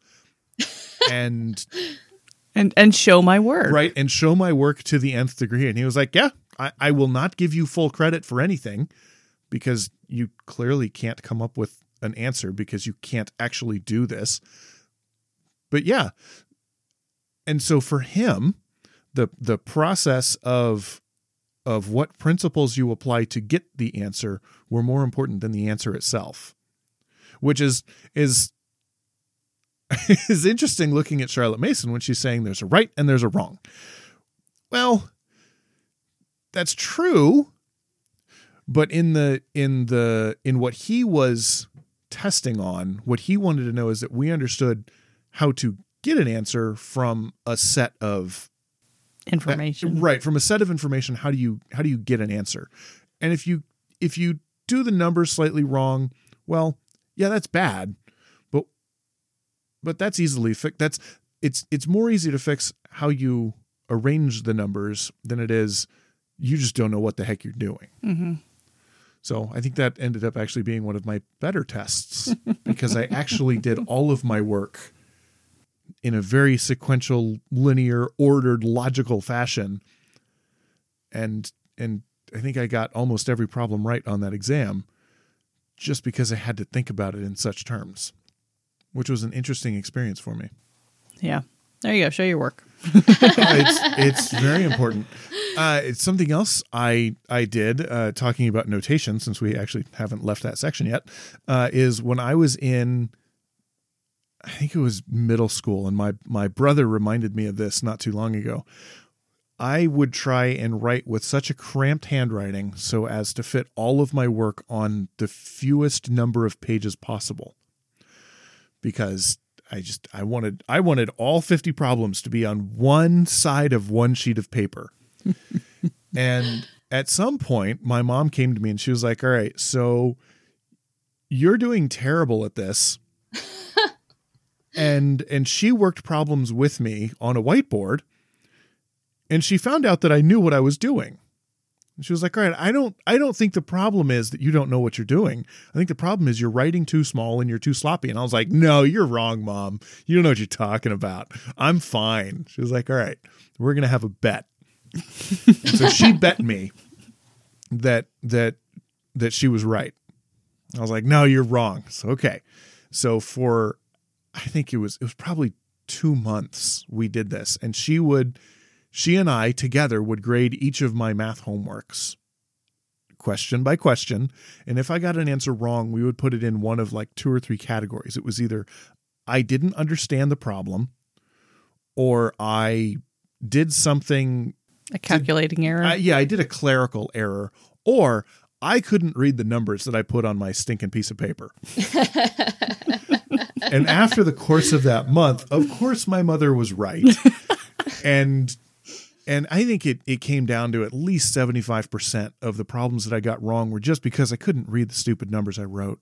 and *laughs* and and show my work right and show my work to the nth degree and he was like yeah I, I will not give you full credit for anything because you clearly can't come up with an answer because you can't actually do this but yeah and so for him the the process of of what principles you apply to get the answer were more important than the answer itself which is is *laughs* is interesting looking at Charlotte Mason when she's saying there's a right and there's a wrong. Well, that's true, but in the in the in what he was testing on, what he wanted to know is that we understood how to get an answer from a set of information. Uh, right, from a set of information, how do you how do you get an answer? And if you if you do the numbers slightly wrong, well, yeah, that's bad but but that's easily fixed. That's it's it's more easy to fix how you arrange the numbers than it is you just don't know what the heck you're doing. Mm-hmm. So I think that ended up actually being one of my better tests because I actually did all of my work in a very sequential, linear, ordered, logical fashion. And and I think I got almost every problem right on that exam just because I had to think about it in such terms which was an interesting experience for me. Yeah. There you go. Show your work. *laughs* *laughs* it's it's very important. Uh, it's something else I I did uh, talking about notation since we actually haven't left that section yet. Uh, is when I was in, I think it was middle school, and my my brother reminded me of this not too long ago. I would try and write with such a cramped handwriting so as to fit all of my work on the fewest number of pages possible because I just I wanted I wanted all 50 problems to be on one side of one sheet of paper. *laughs* and at some point my mom came to me and she was like, "All right, so you're doing terrible at this." And and she worked problems with me on a whiteboard and she found out that I knew what I was doing. And she was like, "All right, I don't I don't think the problem is that you don't know what you're doing. I think the problem is you're writing too small and you're too sloppy." And I was like, "No, you're wrong, mom. You don't know what you're talking about. I'm fine." She was like, "All right, we're going to have a bet." so she *laughs* bet me that that that she was right. I was like, "No, you're wrong." So okay. So for I think it was it was probably 2 months we did this and she would she and I together would grade each of my math homeworks question by question. And if I got an answer wrong, we would put it in one of like two or three categories. It was either I didn't understand the problem or I did something. A calculating to, error? I, yeah, I did a clerical error. Or I couldn't read the numbers that I put on my stinking piece of paper. *laughs* *laughs* and after the course of that month, of course, my mother was right. *laughs* and and I think it, it came down to at least 75% of the problems that I got wrong were just because I couldn't read the stupid numbers I wrote.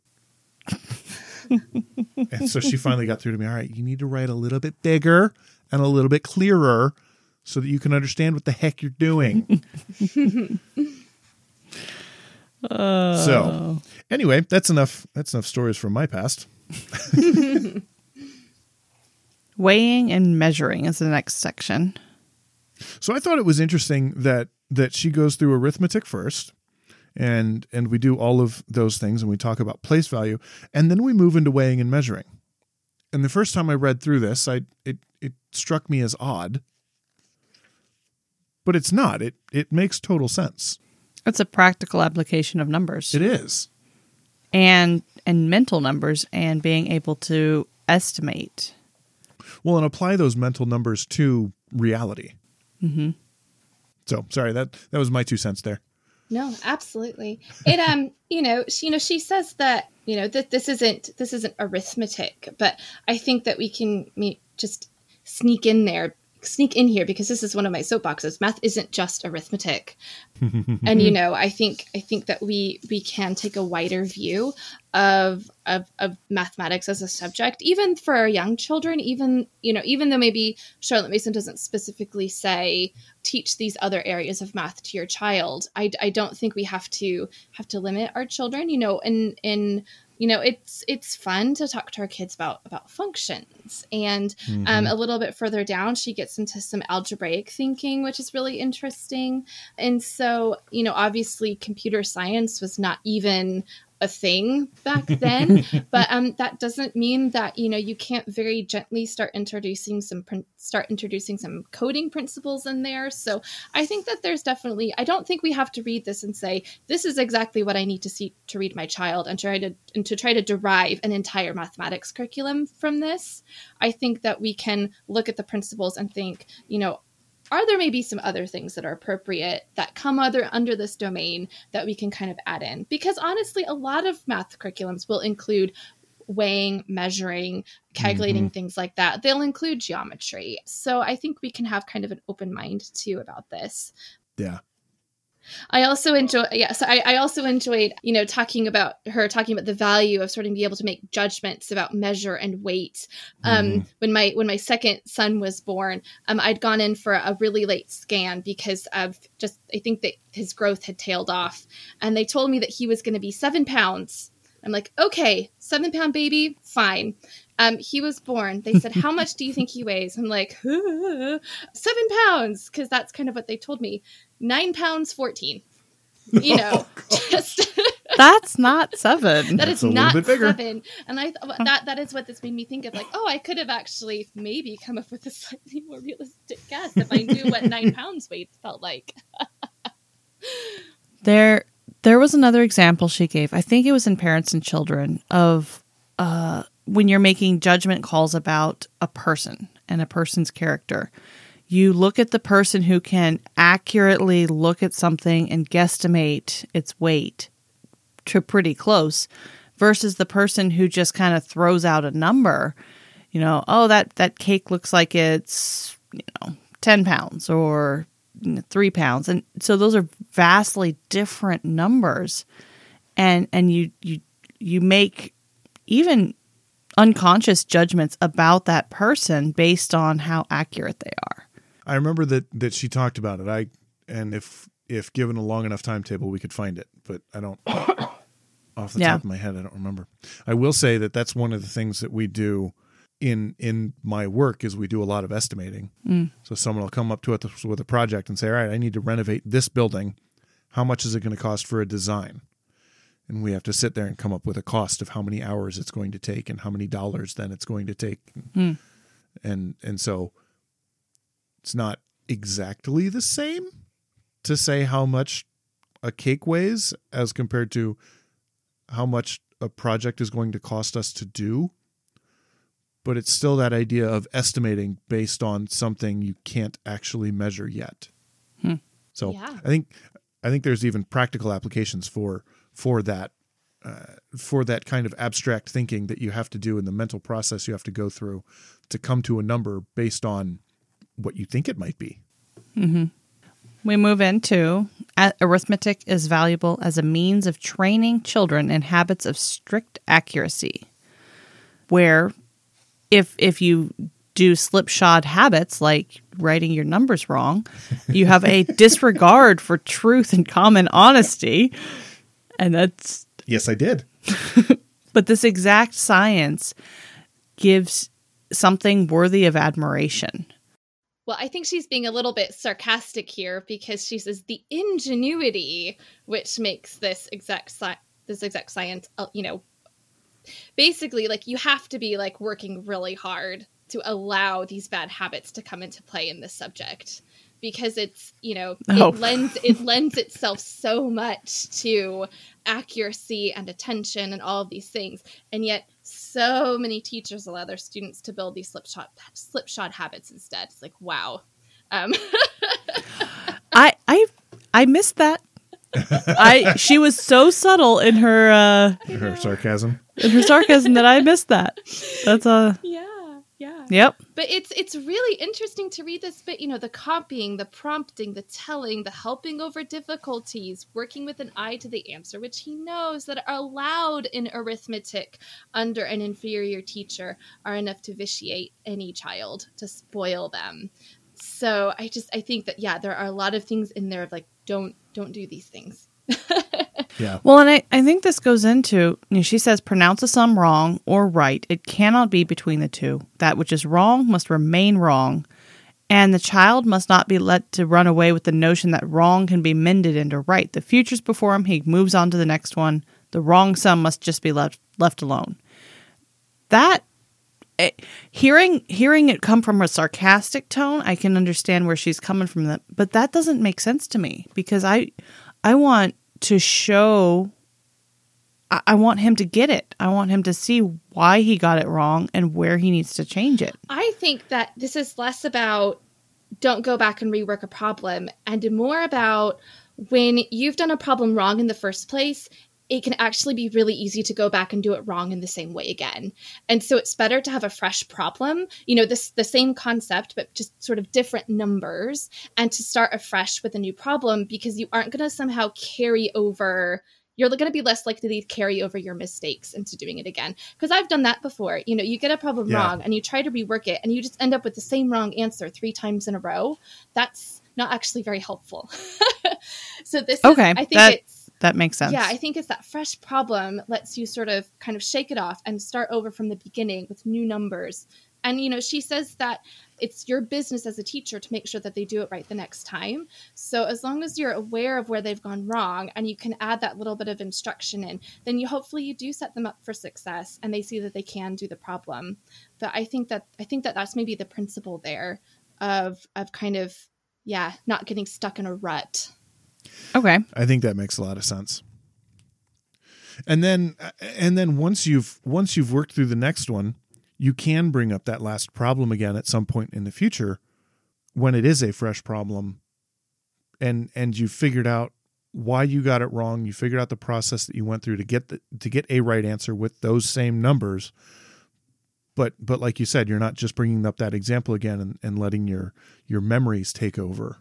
and so she finally got through to me. All right, you need to write a little bit bigger and a little bit clearer so that you can understand what the heck you're doing. uh. *laughs* So, anyway, that's enough. That's enough stories from my past. *laughs* Weighing and measuring is the next section. So I thought it was interesting that that she goes through arithmetic first and and we do all of those things and we talk about place value and then we move into weighing and measuring. And the first time I read through this, I it it struck me as odd. But it's not. It it makes total sense. It's a practical application of numbers. It is. And and mental numbers and being able to estimate. Well, and apply those mental numbers to reality. Mm-hmm. So sorry that that was my two cents there. No, absolutely. It um, *laughs* you know, she, you know, she says that you know that this isn't this isn't arithmetic, but I think that we can me, just sneak in there sneak in here because this is one of my soapboxes. Math isn't just arithmetic. *laughs* and you know, I think I think that we we can take a wider view of, of of mathematics as a subject, even for our young children. Even you know, even though maybe Charlotte Mason doesn't specifically say teach these other areas of math to your child, I, I don't think we have to have to limit our children. You know, in in you know it's it's fun to talk to our kids about about functions and um, mm-hmm. um, a little bit further down she gets into some algebraic thinking which is really interesting and so you know obviously computer science was not even a thing back *laughs* then but um, that doesn't mean that you know you can't very gently start introducing some start introducing some coding principles in there. So i think that there's definitely i don't think we have to read this and say this is exactly what i need to see to read my child and try to and to try to derive an entire mathematics curriculum from this. I think that we can look at the principles and think you know are there maybe some other things that are appropriate that come other under this domain that we can kind of add in? Because honestly a lot of math curriculums will include weighing measuring calculating mm-hmm. things like that. They'll include geometry. So i think we can have kind of an open mind too about this. Yeah I also enjoy, yeah. So I, I also enjoyed, you know, talking about her talking about the value of sort of being able to make judgments about measure and weight. Um, mm. When my when my second son was born, um, I'd gone in for a really late scan because of just I think that his growth had tailed off, and they told me that he was going to be seven pounds. I'm like, okay, seven pound baby, fine. Um, he was born. They said, How much do you think he weighs? I'm like, Seven pounds, because that's kind of what they told me. Nine pounds, 14. *laughs* You know, oh, just. *laughs* that's not seven. That is not seven. And I thought that that is what this made me think of. Like, oh, I could have actually maybe come up with a slightly more realistic guess if I knew what nine *laughs* pounds weight felt like. there, there was another example she gave. I think it was in Parents and Children of uh, when you're making judgment calls about a person and a person's character, you look at the person who can accurately look at something and guesstimate its weight to pretty close versus the person who just kind of throws out a number. You know, oh that that cake looks like it's, you know, 10 pounds or 3 pounds. And so those are vastly different numbers. And and you you you make even unconscious judgments about that person based on how accurate they are. I remember that that she talked about it. I and if if given a long enough timetable, we could find it, but I don't. *coughs* off the yeah. top of my head, I don't remember. I will say that that's one of the things that we do in in my work is we do a lot of estimating. Mm. So someone will come up to us with a project and say, "All right, I need to renovate this building. How much is it going to cost for a design?" and we have to sit there and come up with a cost of how many hours it's going to take and how many dollars then it's going to take mm. and and so it's not exactly the same to say how much a cake weighs as compared to how much a project is going to cost us to do but it's still that idea of estimating based on something you can't actually measure yet hmm. so yeah. i think i think there's even practical applications for for that uh, for that kind of abstract thinking that you have to do in the mental process you have to go through to come to a number based on what you think it might be. Mm-hmm. We move into arithmetic is valuable as a means of training children in habits of strict accuracy. Where, if if you do slipshod habits like writing your numbers wrong, you have a *laughs* disregard for truth and common honesty and that's. Yes, I did. *laughs* but this exact science gives something worthy of admiration. Well, I think she's being a little bit sarcastic here because she says the ingenuity which makes this exact sci- this exact science, uh, you know, basically like you have to be like working really hard to allow these bad habits to come into play in this subject because it's you know oh. it lends it lends itself so much to accuracy and attention and all of these things and yet so many teachers allow their students to build these slipshod slipshod habits instead. It's like wow. Um. *laughs* i i i missed that. I she was so subtle in her uh her sarcasm. in her sarcasm that i missed that. That's a uh, yeah yeah Yep. But it's it's really interesting to read this bit, you know, the copying, the prompting, the telling, the helping over difficulties, working with an eye to the answer, which he knows that are allowed in arithmetic under an inferior teacher are enough to vitiate any child, to spoil them. So I just I think that yeah, there are a lot of things in there of like don't don't do these things. Yeah. Well, and I, I think this goes into, you know, she says, pronounce a sum wrong or right. It cannot be between the two. That which is wrong must remain wrong. And the child must not be let to run away with the notion that wrong can be mended into right. The future's before him. He moves on to the next one. The wrong sum must just be left left alone. That it, hearing hearing it come from a sarcastic tone, I can understand where she's coming from. That, but that doesn't make sense to me because I I want to show I, I want him to get it. I want him to see why he got it wrong and where he needs to change it. I think that this is less about don't go back and rework a problem and more about when you've done a problem wrong in the first place it can actually be really easy to go back and do it wrong in the same way again. And so it's better to have a fresh problem, you know, this the same concept but just sort of different numbers and to start afresh with a new problem because you aren't going to somehow carry over you're going to be less likely to carry over your mistakes into doing it again. Because I've done that before. You know, you get a problem Yeah. wrong and you try to rework it and you just end up with the same wrong answer three times in a row. That's not actually very helpful. *laughs* so this Okay, is, I think that- it's That makes sense. yeah, I think it's that fresh problem lets you sort of kind of shake it off and start over from the beginning with new numbers. And you know, she says that it's your business as a teacher to make sure that they do it right the next time. So as long as you're aware of where they've gone wrong and you can add that little bit of instruction in, then you hopefully you do set them up for success and they see that they can do the problem. But I think that I think that that's maybe the principle there of of kind of yeah, not getting stuck in a rut. Okay. I think that makes a lot of sense. And then and then once you've once you've worked through the next one, you can bring up that last problem again at some point in the future when it is a fresh problem and and you figured out why you got it wrong, you figured out the process that you went through to get the, to get a right answer with those same numbers. But but like you said, you're not just bringing up that example again and, and letting your your memories take over.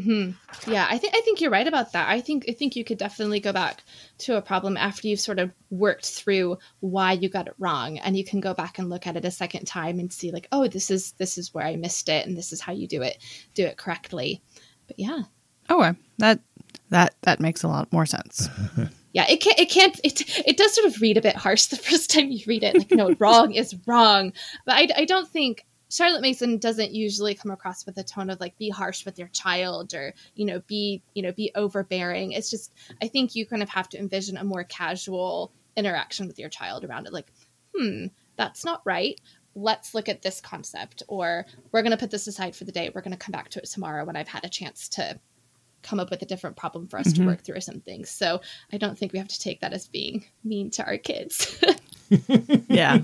Hmm Yeah, I think I think you're right about that. I think I think you could definitely go back to a problem after you've sort of worked through why you got it wrong, and you can go back and look at it a second time and see like, oh, this is this is where I missed it, and this is how you do it do it correctly. But yeah, Okay. That that that makes a lot more sense. *laughs* yeah, it can't it can't it it does sort of read a bit harsh the first time you read it. Like, no, wrong is wrong. But I I don't think. Charlotte Mason doesn't usually come across with a tone of like be harsh with your child or you know be you know be overbearing. It's just I think you kind of have to envision a more casual interaction with your child around it. Like, hmm, that's not right. Let's look at this concept, or we're going to put this aside for the day. We're going to come back to it tomorrow when I've had a chance to come up with a different problem for us to Mhm. work through or something. So I don't think we have to take that as being mean to our kids. *laughs* *laughs* yeah.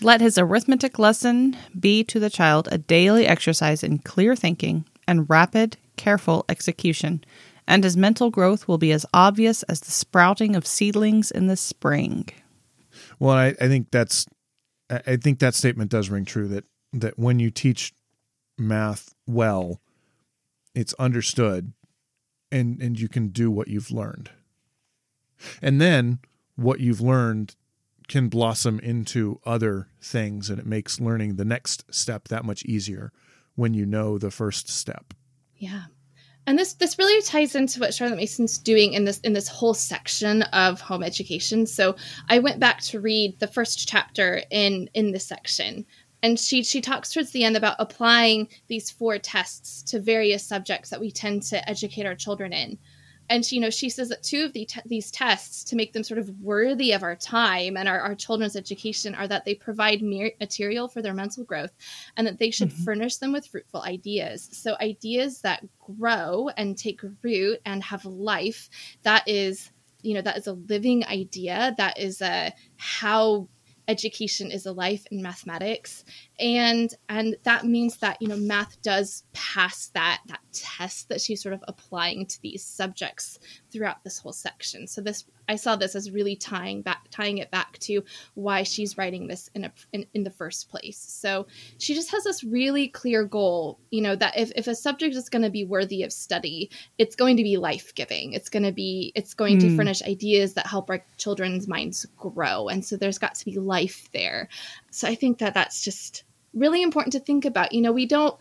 Let his arithmetic lesson be to the child a daily exercise in clear thinking and rapid, careful execution, and his mental growth will be as obvious as the sprouting of seedlings in the spring. Well, I, I think that's I think that statement does ring true that that when you teach math well, it's understood and and you can do what you've learned. And then what you've learned can blossom into other things and it makes learning the next step that much easier when you know the first step. Yeah. And this this really ties into what Charlotte Mason's doing in this in this whole section of home education. So I went back to read the first chapter in in this section. And she she talks towards the end about applying these four tests to various subjects that we tend to educate our children in. And she, you know, she says that two of the te- these tests to make them sort of worthy of our time and our, our children's education are that they provide mere material for their mental growth and that they should Mhm. furnish them with fruitful ideas. So ideas that grow and take root and have life. That is, you know, that is a living idea. That is a how education is a life in mathematics and and that means that you know math does pass that that test that she's sort of applying to these subjects throughout this whole section so this i saw this as really tying back tying it back to why she's writing this in a in, in the first place so she just has this really clear goal you know that if, if a subject is going to be worthy of study it's going to be life-giving it's going to be it's going mm. to hmm. furnish ideas that help our children's minds grow and so there's got to be life there so i think that that's just really important to think about. You know, we don't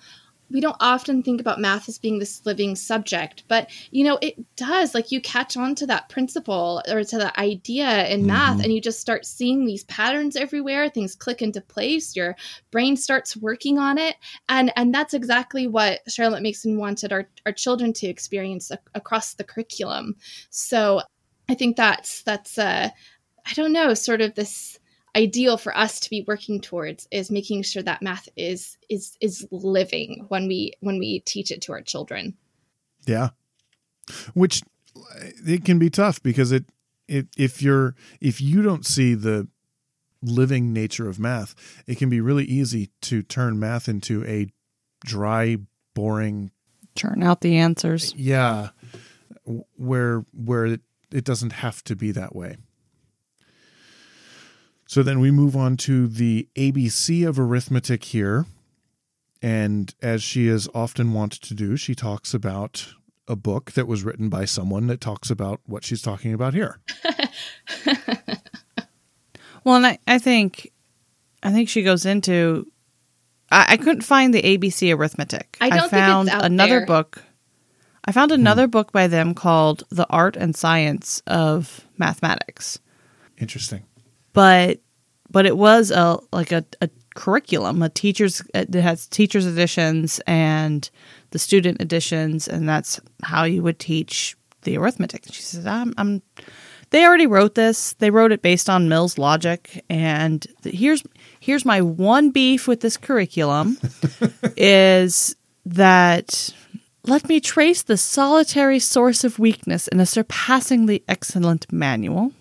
we don't often think about math as being this living subject, but you know, it does. Like you catch on to that principle or to that idea in mm-hmm. math, and you just start seeing these patterns everywhere. Things click into place. Your brain starts working on it, and and that's exactly what Charlotte Mason wanted our our children to experience across the curriculum. So I think that's that's uh, I don't know, sort of this ideal for us to be working towards is making sure that math is is is living when we when we teach it to our children. Yeah. Which it can be tough because it, it if you're if you don't see the living nature of math it can be really easy to turn math into a dry boring turn out the answers. Yeah. Where where it, it doesn't have to be that way so then we move on to the ABC of arithmetic here. And as she is often wont to do, she talks about a book that was written by someone that talks about what she's talking about here. *laughs* well, and I, I think I think she goes into I, I couldn't find the ABC arithmetic. I, I found another there. book. I found another hmm. book by them called The Art and Science of Mathematics. Interesting but but it was a like a, a curriculum a teachers it has teachers editions and the student editions and that's how you would teach the arithmetic. She says i'm, I'm they already wrote this. They wrote it based on mill's logic. And here's here's my one beef with this curriculum *laughs* is that let me trace the solitary source of weakness in a surpassingly excellent manual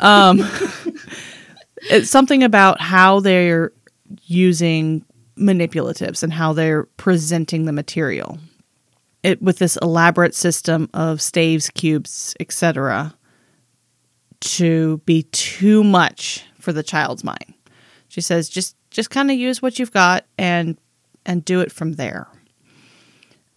um, *laughs* it's something about how they're using manipulatives and how they're presenting the material. It with this elaborate system of staves, cubes, etc., to be too much for the child's mind. She says, just just kind of use what you've got and and do it from there.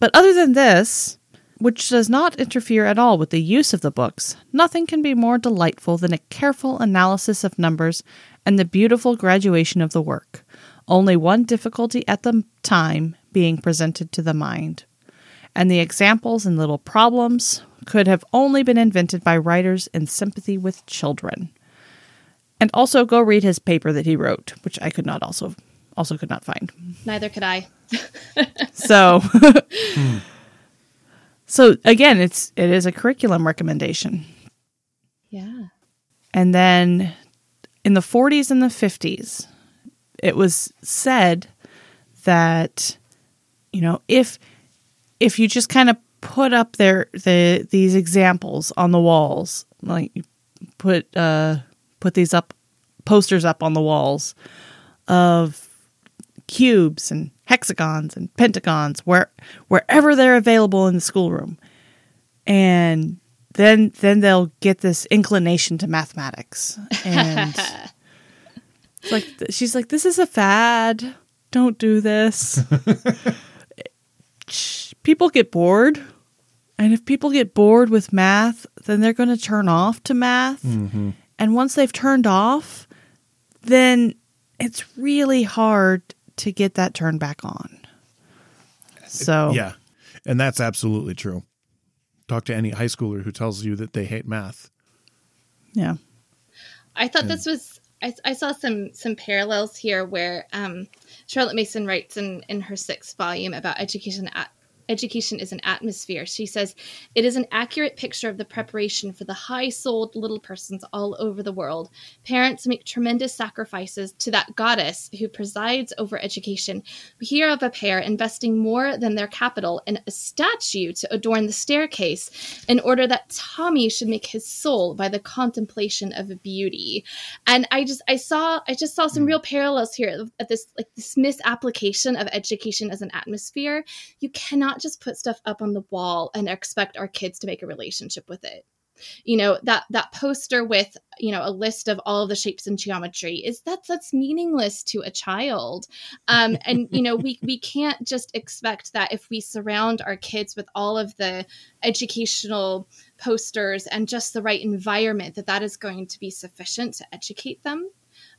But other than this, which does not interfere at all with the use of the books, nothing can be more delightful than a careful analysis of numbers and the beautiful graduation of the work, only one difficulty at the time being presented to the mind. And the examples and little problems could have only been invented by writers in sympathy with children. And also go read his paper that he wrote, which I could not also also could not find. Neither could I. so. *laughs* So again, it's it is a curriculum recommendation. Yeah. And then in the 40s and the 50s, it was said that you know, if if you just kind of put up there the these examples on the walls, like you put uh put these up posters up on the walls of cubes and hexagons and pentagons where wherever they're available in the schoolroom. And then then they'll get this inclination to mathematics. And *laughs* it's like she's like this is a fad. Don't do this. *laughs* People get bored. And if people get bored with math then they're going to turn off to math. Mm-hmm. and once they've turned off then it's really hard to get that turned back on. So yeah, and that's absolutely true. Talk to any high schooler who tells you that they hate math. Yeah, I thought and, this was. I, I, saw some some parallels here where um, Charlotte Mason writes in in her sixth volume about education at education is an atmosphere. She says it is an accurate picture of the preparation for the high souled little persons all over the world. Parents make tremendous sacrifices to that goddess who presides over education. We hear of a pair investing more than their capital in a statue to adorn the staircase in order that Tommy should make his soul by the contemplation of beauty. And I just I saw I just saw some hmm. real parallels here at this like this misapplication of education as an atmosphere. You cannot just put stuff up on the wall and expect our kids to make a relationship with it. You know that that poster with you know a list of all of the shapes and geometry is that's that's meaningless to a child. Um and you know we we can't just expect that if we surround our kids with all of the educational posters and just the right environment that that is going to be sufficient to educate them.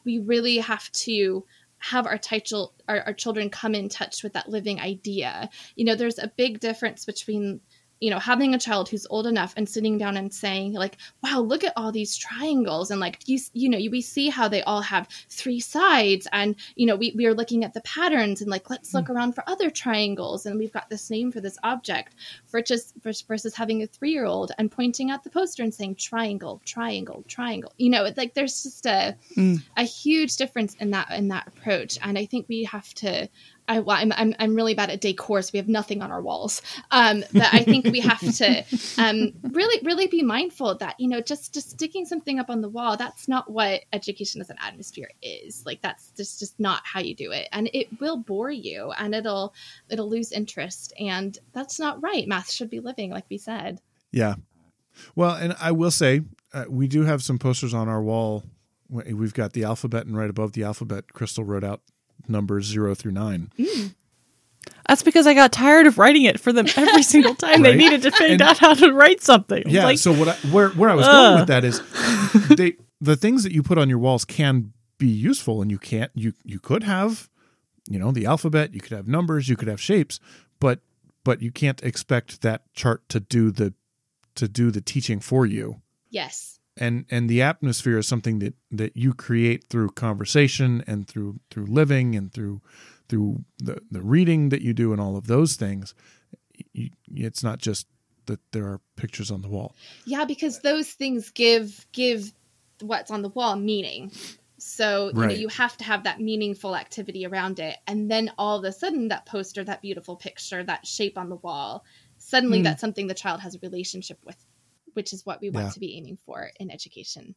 We really have to have our title our, our children come in touch with that living idea. You know there's a big difference between you know having a child who's old enough and sitting down and saying like wow look at all these triangles and like you you know we see how they all have three sides and you know we, we are looking at the patterns and like let's look around for other triangles and we've got this name for this object for just versus having a three year old and pointing at the poster and saying triangle triangle triangle. You know it's like there's just a mm. a huge difference in that in that approach. And i think we have to I, well, I'm, I'm, I'm really bad at decor, so we have nothing on our walls. Um, but I think we have to *laughs* um, really, really be mindful that you know, just just sticking something up on the wall, that's not what education as an atmosphere is. Like that's just just not how you do it, and it will bore you, and it'll it'll lose interest, and that's not right. Math should be living, like we said. Yeah, well, and I will say uh, we do have some posters on our wall. We've got the alphabet, and right above the alphabet, Crystal wrote out numbers zero through nine. Mm. That's because I got tired of writing it for them every *laughs* single time right? they needed to figure out how to write something. Yeah. Like, so what? I, where where I was uh. going with that is, *laughs* they the things that you put on your walls can be useful, and you can't you you could have, you know, the alphabet. You could have numbers. You could have shapes, but but you can't expect that chart to do the to do the teaching for you. Yes and and the atmosphere is something that that you create through conversation and through through living and through through the the reading that you do and all of those things. You, it's not just that there are pictures on the wall. Yeah because those things give give what's on the wall meaning. So you right. know you have to have that meaningful activity around it. And then all of a sudden that poster that beautiful picture that shape on the wall suddenly mm. that's something the child has a relationship with which is what we want yeah. to be aiming for in education.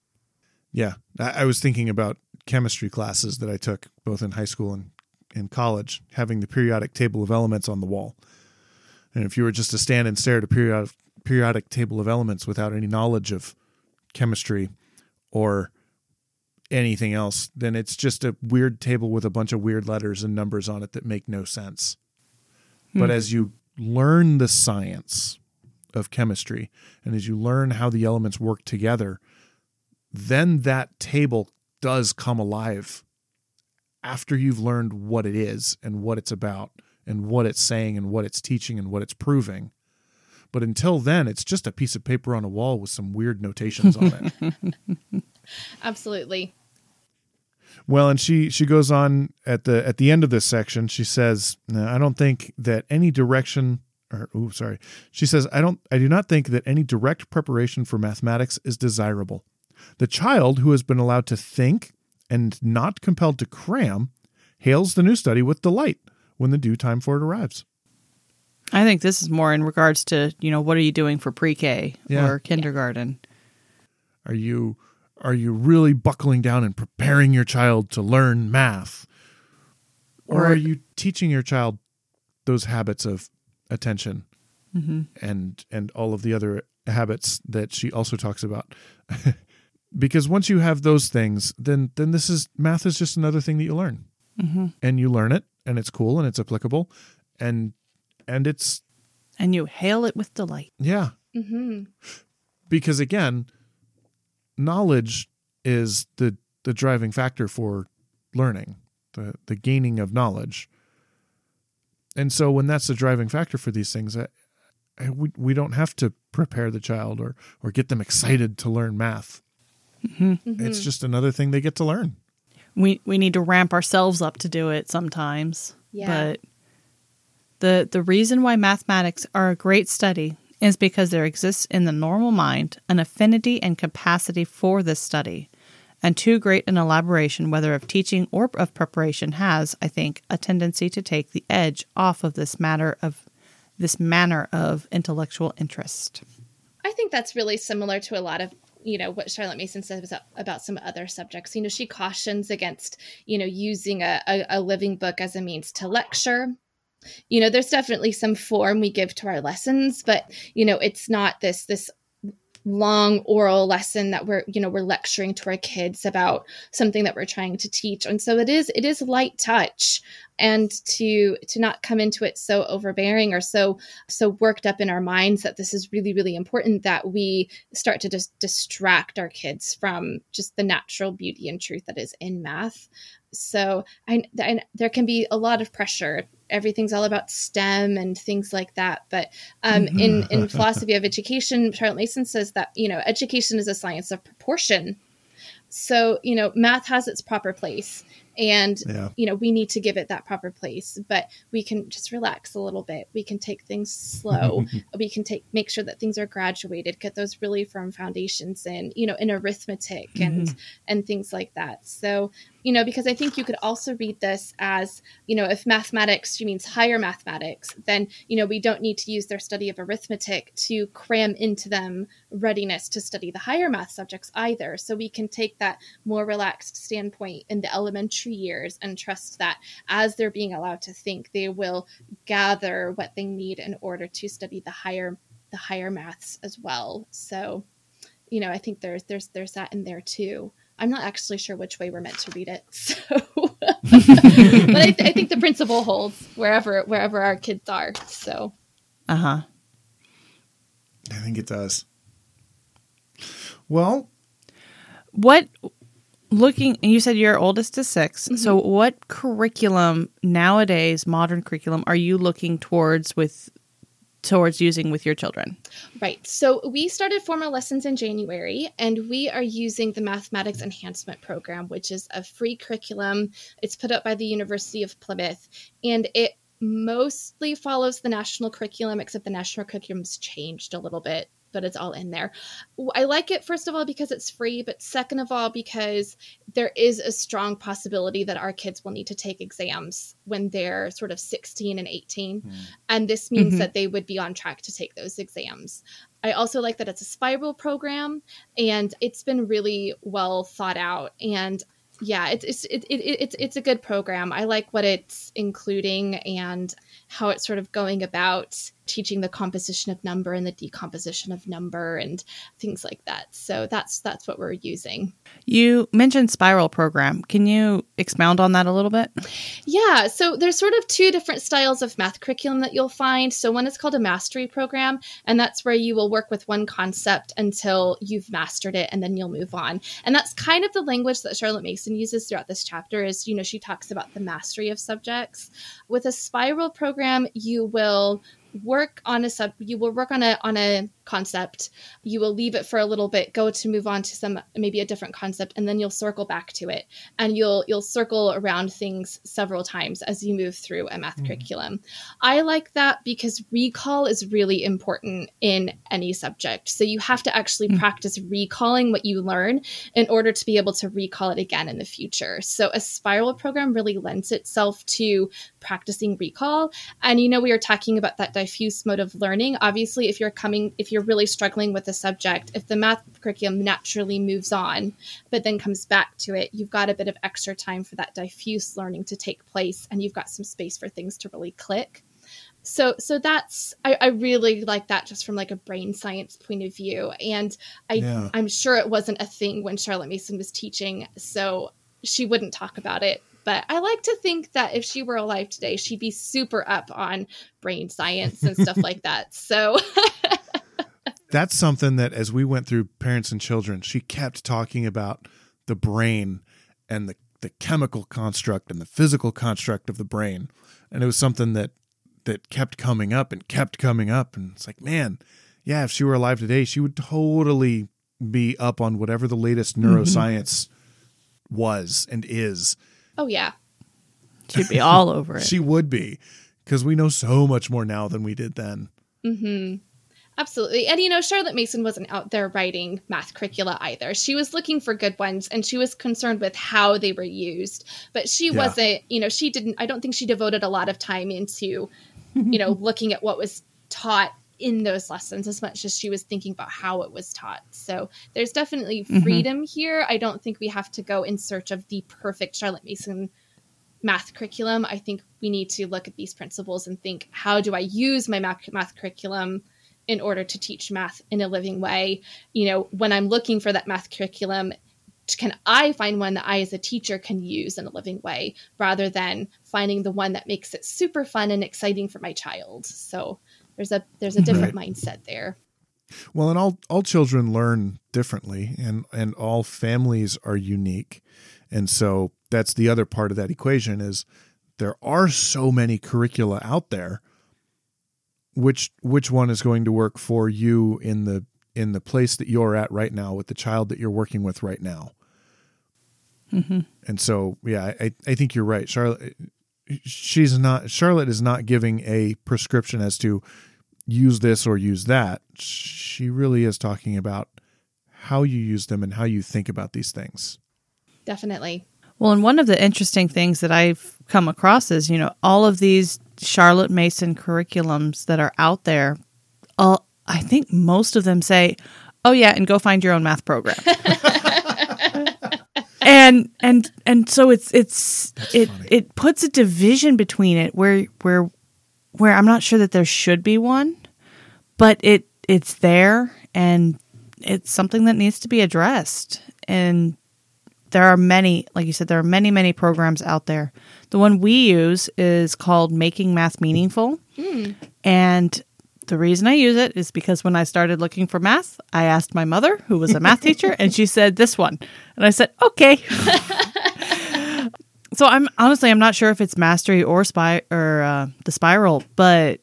Yeah, I was thinking about chemistry classes that I took both in high school and in college, having the periodic table of elements on the wall. And if you were just to stand and stare at a periodic periodic table of elements without any knowledge of chemistry or anything else, then it's just a weird table with a bunch of weird letters and numbers on it that make no sense. Hmm. But as you learn the science of chemistry. And as you learn how the elements work together, then that table does come alive after you've learned what it is and what it's about and what it's saying and what it's teaching and what it's proving. But until then, it's just a piece of paper on a wall with some weird notations on it. *laughs* Absolutely. Well, and she she goes on at the at the end of this section. She says, "I don't think that any direction or oh sorry. She says i don't i do not think that any direct preparation for mathematics is desirable. The child who has been allowed to think and not compelled to cram hails the new study with delight when the due time for it arrives. I think this is more in regards to you know what are you doing for pre-k yeah. or kindergarten? Are you are you really buckling down and preparing your child to learn math? Or, or are you teaching your child those habits of attention mm-hmm. and and all of the other habits that she also talks about *laughs* because once you have those things then then this is math is just another thing that you learn mm-hmm. and you learn it and it's cool and it's applicable and and it's and you hail it with delight yeah mm-hmm. because again knowledge is the the driving factor for learning the the gaining of knowledge and so when that's the driving factor for these things, I, I, we we don't have to prepare the child or or get them excited to learn math. Mm-hmm. Mm-hmm. It's just another thing they get to learn. We we need to ramp ourselves up to do it sometimes, yeah. but The the reason why mathematics are a great study is because there exists in the normal mind an affinity and capacity for this study. And too great an elaboration, whether of teaching or of preparation, has, I think, a tendency to take the edge off of this matter of this manner of intellectual interest. I think that's really similar to a lot of you know what Charlotte Mason says about, some other subjects. You know, she cautions against you know using a, a, a living book as a means to lecture you know there's definitely some form we give to our lessons but you know it's not this this long oral lesson that we're you know we're lecturing to our kids about something that we're trying to teach. And so it is it is light touch and to to not come into it so overbearing or so so worked up in our minds that this is really really important that we start to just distract our kids from just the natural beauty and truth that is in math so I, I, there can be a lot of pressure everything's all about STEM and things like that. But um, mm-hmm. in in *laughs* philosophy of education, Charlotte Mason says that you know education is a science of proportion. So you know math has its proper place, and yeah. you know we need to give it that proper place but we can just relax a little bit we can take things slow *laughs* we can take make sure that things are graduated get those really firm foundations in you know in arithmetic and mm-hmm. and things like that so you know because i think you could also read this as you know if mathematics she means higher mathematics then you know we don't need to use their study of arithmetic to cram into them readiness to study the higher math subjects either so we can take that more relaxed standpoint in the elementary years and trust that as they're being allowed to think, they will gather what they need in order to study the higher the higher maths as well. So, you know, I think there's there's there's that in there too. I'm not actually sure which way we're meant to read it, *laughs* so *laughs* but I, th- I think the principle holds wherever wherever our kids are. So, uh huh. I think it does. Well, what looking and you said your oldest is 6 mm-hmm. so what curriculum nowadays modern curriculum are you looking towards with towards using with your children? Right. So we started formal lessons in january and we are using the mathematics enhancement program which is a free curriculum. It's put up by the university of plymouth and it mostly follows the national curriculum except the national curriculum's changed a little bit but it's all in there. I like it first of all because it's free, but second of all because there is a strong possibility that our kids will need to take exams when they're sort of 16 and 18, mm. and this means mm-hmm. that they would be on track to take those exams. I also like that it's a spiral program and it's been really well thought out and yeah, it's it's it, it, it's it's a good program. I like what it's including and how it's sort of going about teaching the composition of number and the decomposition of number and things like that. So that's that's what we're using. You mentioned spiral program. Can you expound on that a little bit? Yeah, so there's sort of two different styles of math curriculum that you'll find. So one is called a mastery program, and that's where you will work with one concept until you've mastered it and then you'll move on. And that's kind of the language that Charlotte Mason uses throughout this chapter is, you know, she talks about the mastery of subjects. With a spiral program, you will work on a sub you will work on a on a concept. You will leave it for a little bit go to move on to some maybe a different concept and then you'll circle back to it. And you'll you'll circle around things several times as you move through a math mm-hmm. curriculum. I like that because recall is really important in any subject. So you have to actually mm-hmm. practice recalling what you learn in order to be able to recall it again in the future. So a spiral program really lends itself to practicing recall. And you know we are talking about that diffuse mode of learning. Obviously if you're coming if you're you're really struggling with the subject, if the math curriculum naturally moves on, but then comes back to it, you've got a bit of extra time for that diffuse learning to take place and you've got some space for things to really click. So so that's I, I really like that just from like a brain science point of view. And I yeah. I'm sure it wasn't a thing when Charlotte Mason was teaching, so she wouldn't talk about it but I like to think that if she were alive today, she'd be super up on brain science and stuff *laughs* like that. So *laughs* that's something that as we went through parents and children, she kept talking about the brain and the the chemical construct and the physical construct of the brain. And it was something that that kept coming up and kept coming up. And it's like, man, yeah, if she were alive today, she would totally be up on whatever the latest mm-hmm. neuroscience was and is. Oh yeah. She'd be all over *laughs* it. she would be because we know so much more now than we did then. Mm-hmm. Absolutely. And you know, Charlotte Mason wasn't out there writing math curricula either. She was looking for good ones and she was concerned with how they were used. But she Yeah. wasn't, you know, she didn't, I don't think she devoted a lot of time into, you know, *laughs* looking at what was taught in those lessons as much as she was thinking about how it was taught. So there's definitely Mhm. freedom here. I don't think we have to go in search of the perfect Charlotte Mason math curriculum. I think we need to look at these principles and think, how do I use my math, math curriculum in order to teach math in a living way? You know, when I'm looking for that math curriculum, can I find one that I as a teacher can use in a living way rather than finding the one that makes it super fun and exciting for my child? So there's a there's a mm-hmm. different mindset there. Well, and all all children learn differently, and and all families are unique, and so that's the other part of that equation is there are so many curricula out there. Which which one is going to work for you in the in the place that you're at right now with the child that you're working with right now? Mhm. And so, yeah, I I think you're right, Charlotte. She's not Charlotte is not giving a prescription as to use this or use that. She really is talking about how you use them and how you think about these things. Definitely. Well, and one of the interesting things that I've come across is, you know, all of these Charlotte Mason curriculums that are out there, all I think most of them say, "Oh yeah, and go find your own math program." *laughs* and and and so it's it's it funny. it puts a division between it where where where I'm not sure that there should be one, but it it's there and it's something that needs to be addressed. And there are many, like you said, there are many, many programs out there. The one we use is called Making Math Meaningful. And the reason I use it is because when I started looking for math, I asked my mother, who was a math teacher, and she said this one. And I said, okay. *laughs* so I'm honestly, I'm not sure if it's Mastery or Spy or uh, the Spiral, but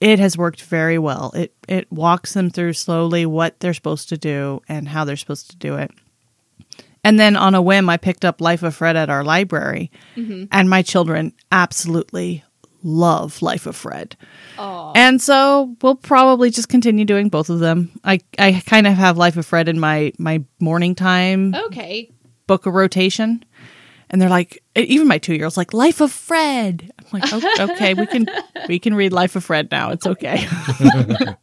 it has worked very well. It it walks them through slowly what they're supposed to do and how they're supposed to do it. And then on a whim, I picked up Life of Fred at our library, and my children absolutely love Life of Fred. Oh, And so we'll probably just continue doing both of them. I, I kind of have Life of Fred in my, my morning time okay. book of rotation. And they're like, even my two year old's like, Life of Fred. I'm like, "Oh, *laughs* okay, we can we can read Life of Fred now. It's okay. *laughs*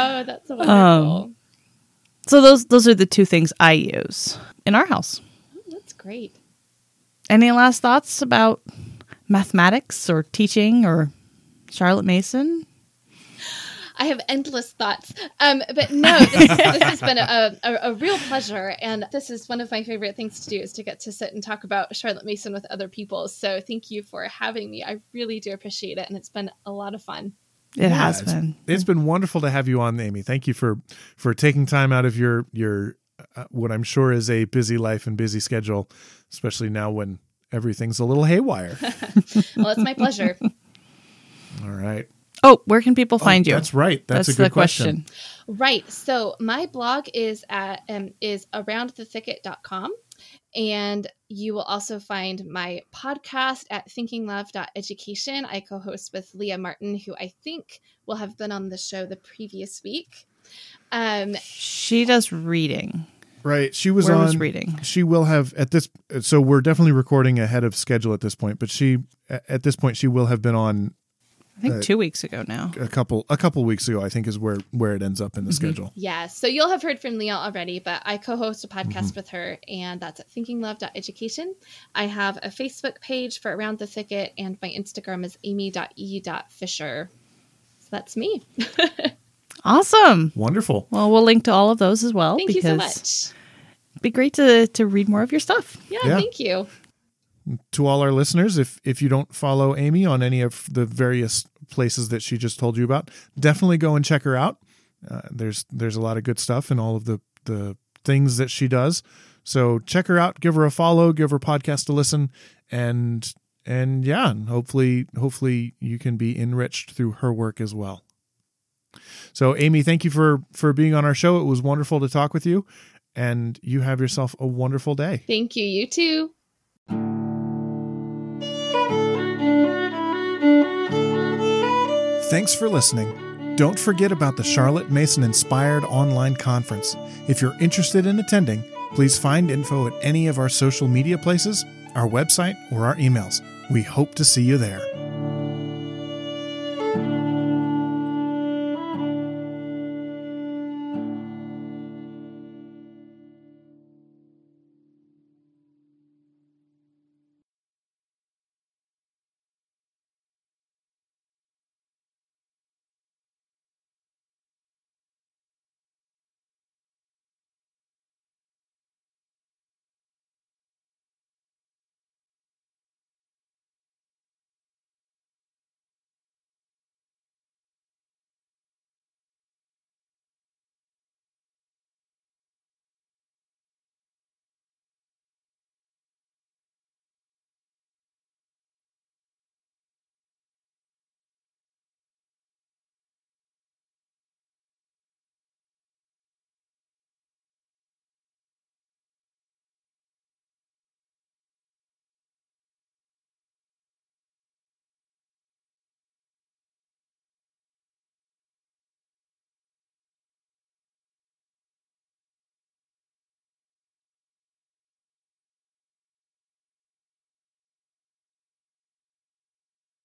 Oh, that's wonderful. Um, so those those are the two things I use in our house. that's great. Any last thoughts about mathematics or teaching or Charlotte Mason? I have endless thoughts. Um, but no, this, this *laughs* has been a, a, a real pleasure. And this is one of my favorite things to do is to get to sit and talk about Charlotte Mason with other people. So thank you for having me. I really do appreciate it. And it's been a lot of fun. It Yeah, has it's- been. It's been wonderful to have you on, Amy. Thank you for for taking time out of your your uh, what I'm sure is a busy life and busy schedule, especially now when everything's a little haywire. *laughs* Well, it's my pleasure. All right. Oh, where can people find Oh, you? That's right. That's, a good the question. Right. So my blog is at um, is aroundthethicket.com. And you will also find my podcast at thinkinglove.education. I co host with Leah Martin, who I think will have been on the show the previous week. Um, She does reading. Right. She was Where on was reading? She will have at this so we're definitely recording ahead of schedule at this point, but she at this point she will have been on I think Uh, two weeks ago now. a couple a couple weeks ago, I think is where where it ends up in the schedule. yeah, so you'll have heard from Leah already, but I co host a podcast with her, and that's at thinkinglove.education. I have a Facebook page for Around the Thicket, and my Instagram is amy.e.fischer. So that's me. *laughs* Awesome. Wonderful. Well, we'll link to all of those as well Thank you because so much. it'd be great to to read more of your stuff. Yeah, Yeah. thank you. To all our listeners, if if you don't follow Amy on any of the various places that she just told you about, definitely go and check her out. Uh, there's there's a lot of good stuff in all of the the things that she does. So check her out, give her a follow, give her podcast a listen, and and yeah, hopefully hopefully you can be enriched through her work as well. So Amy, thank you for for being on our show. It was wonderful to talk with you, and you have yourself a wonderful day. Thank you. You too. Thanks for listening. Don't forget about the Charlotte Mason Inspired Online Conference. If you're interested in attending, please find info at any of our social media places, our website, or our emails. We hope to see you there.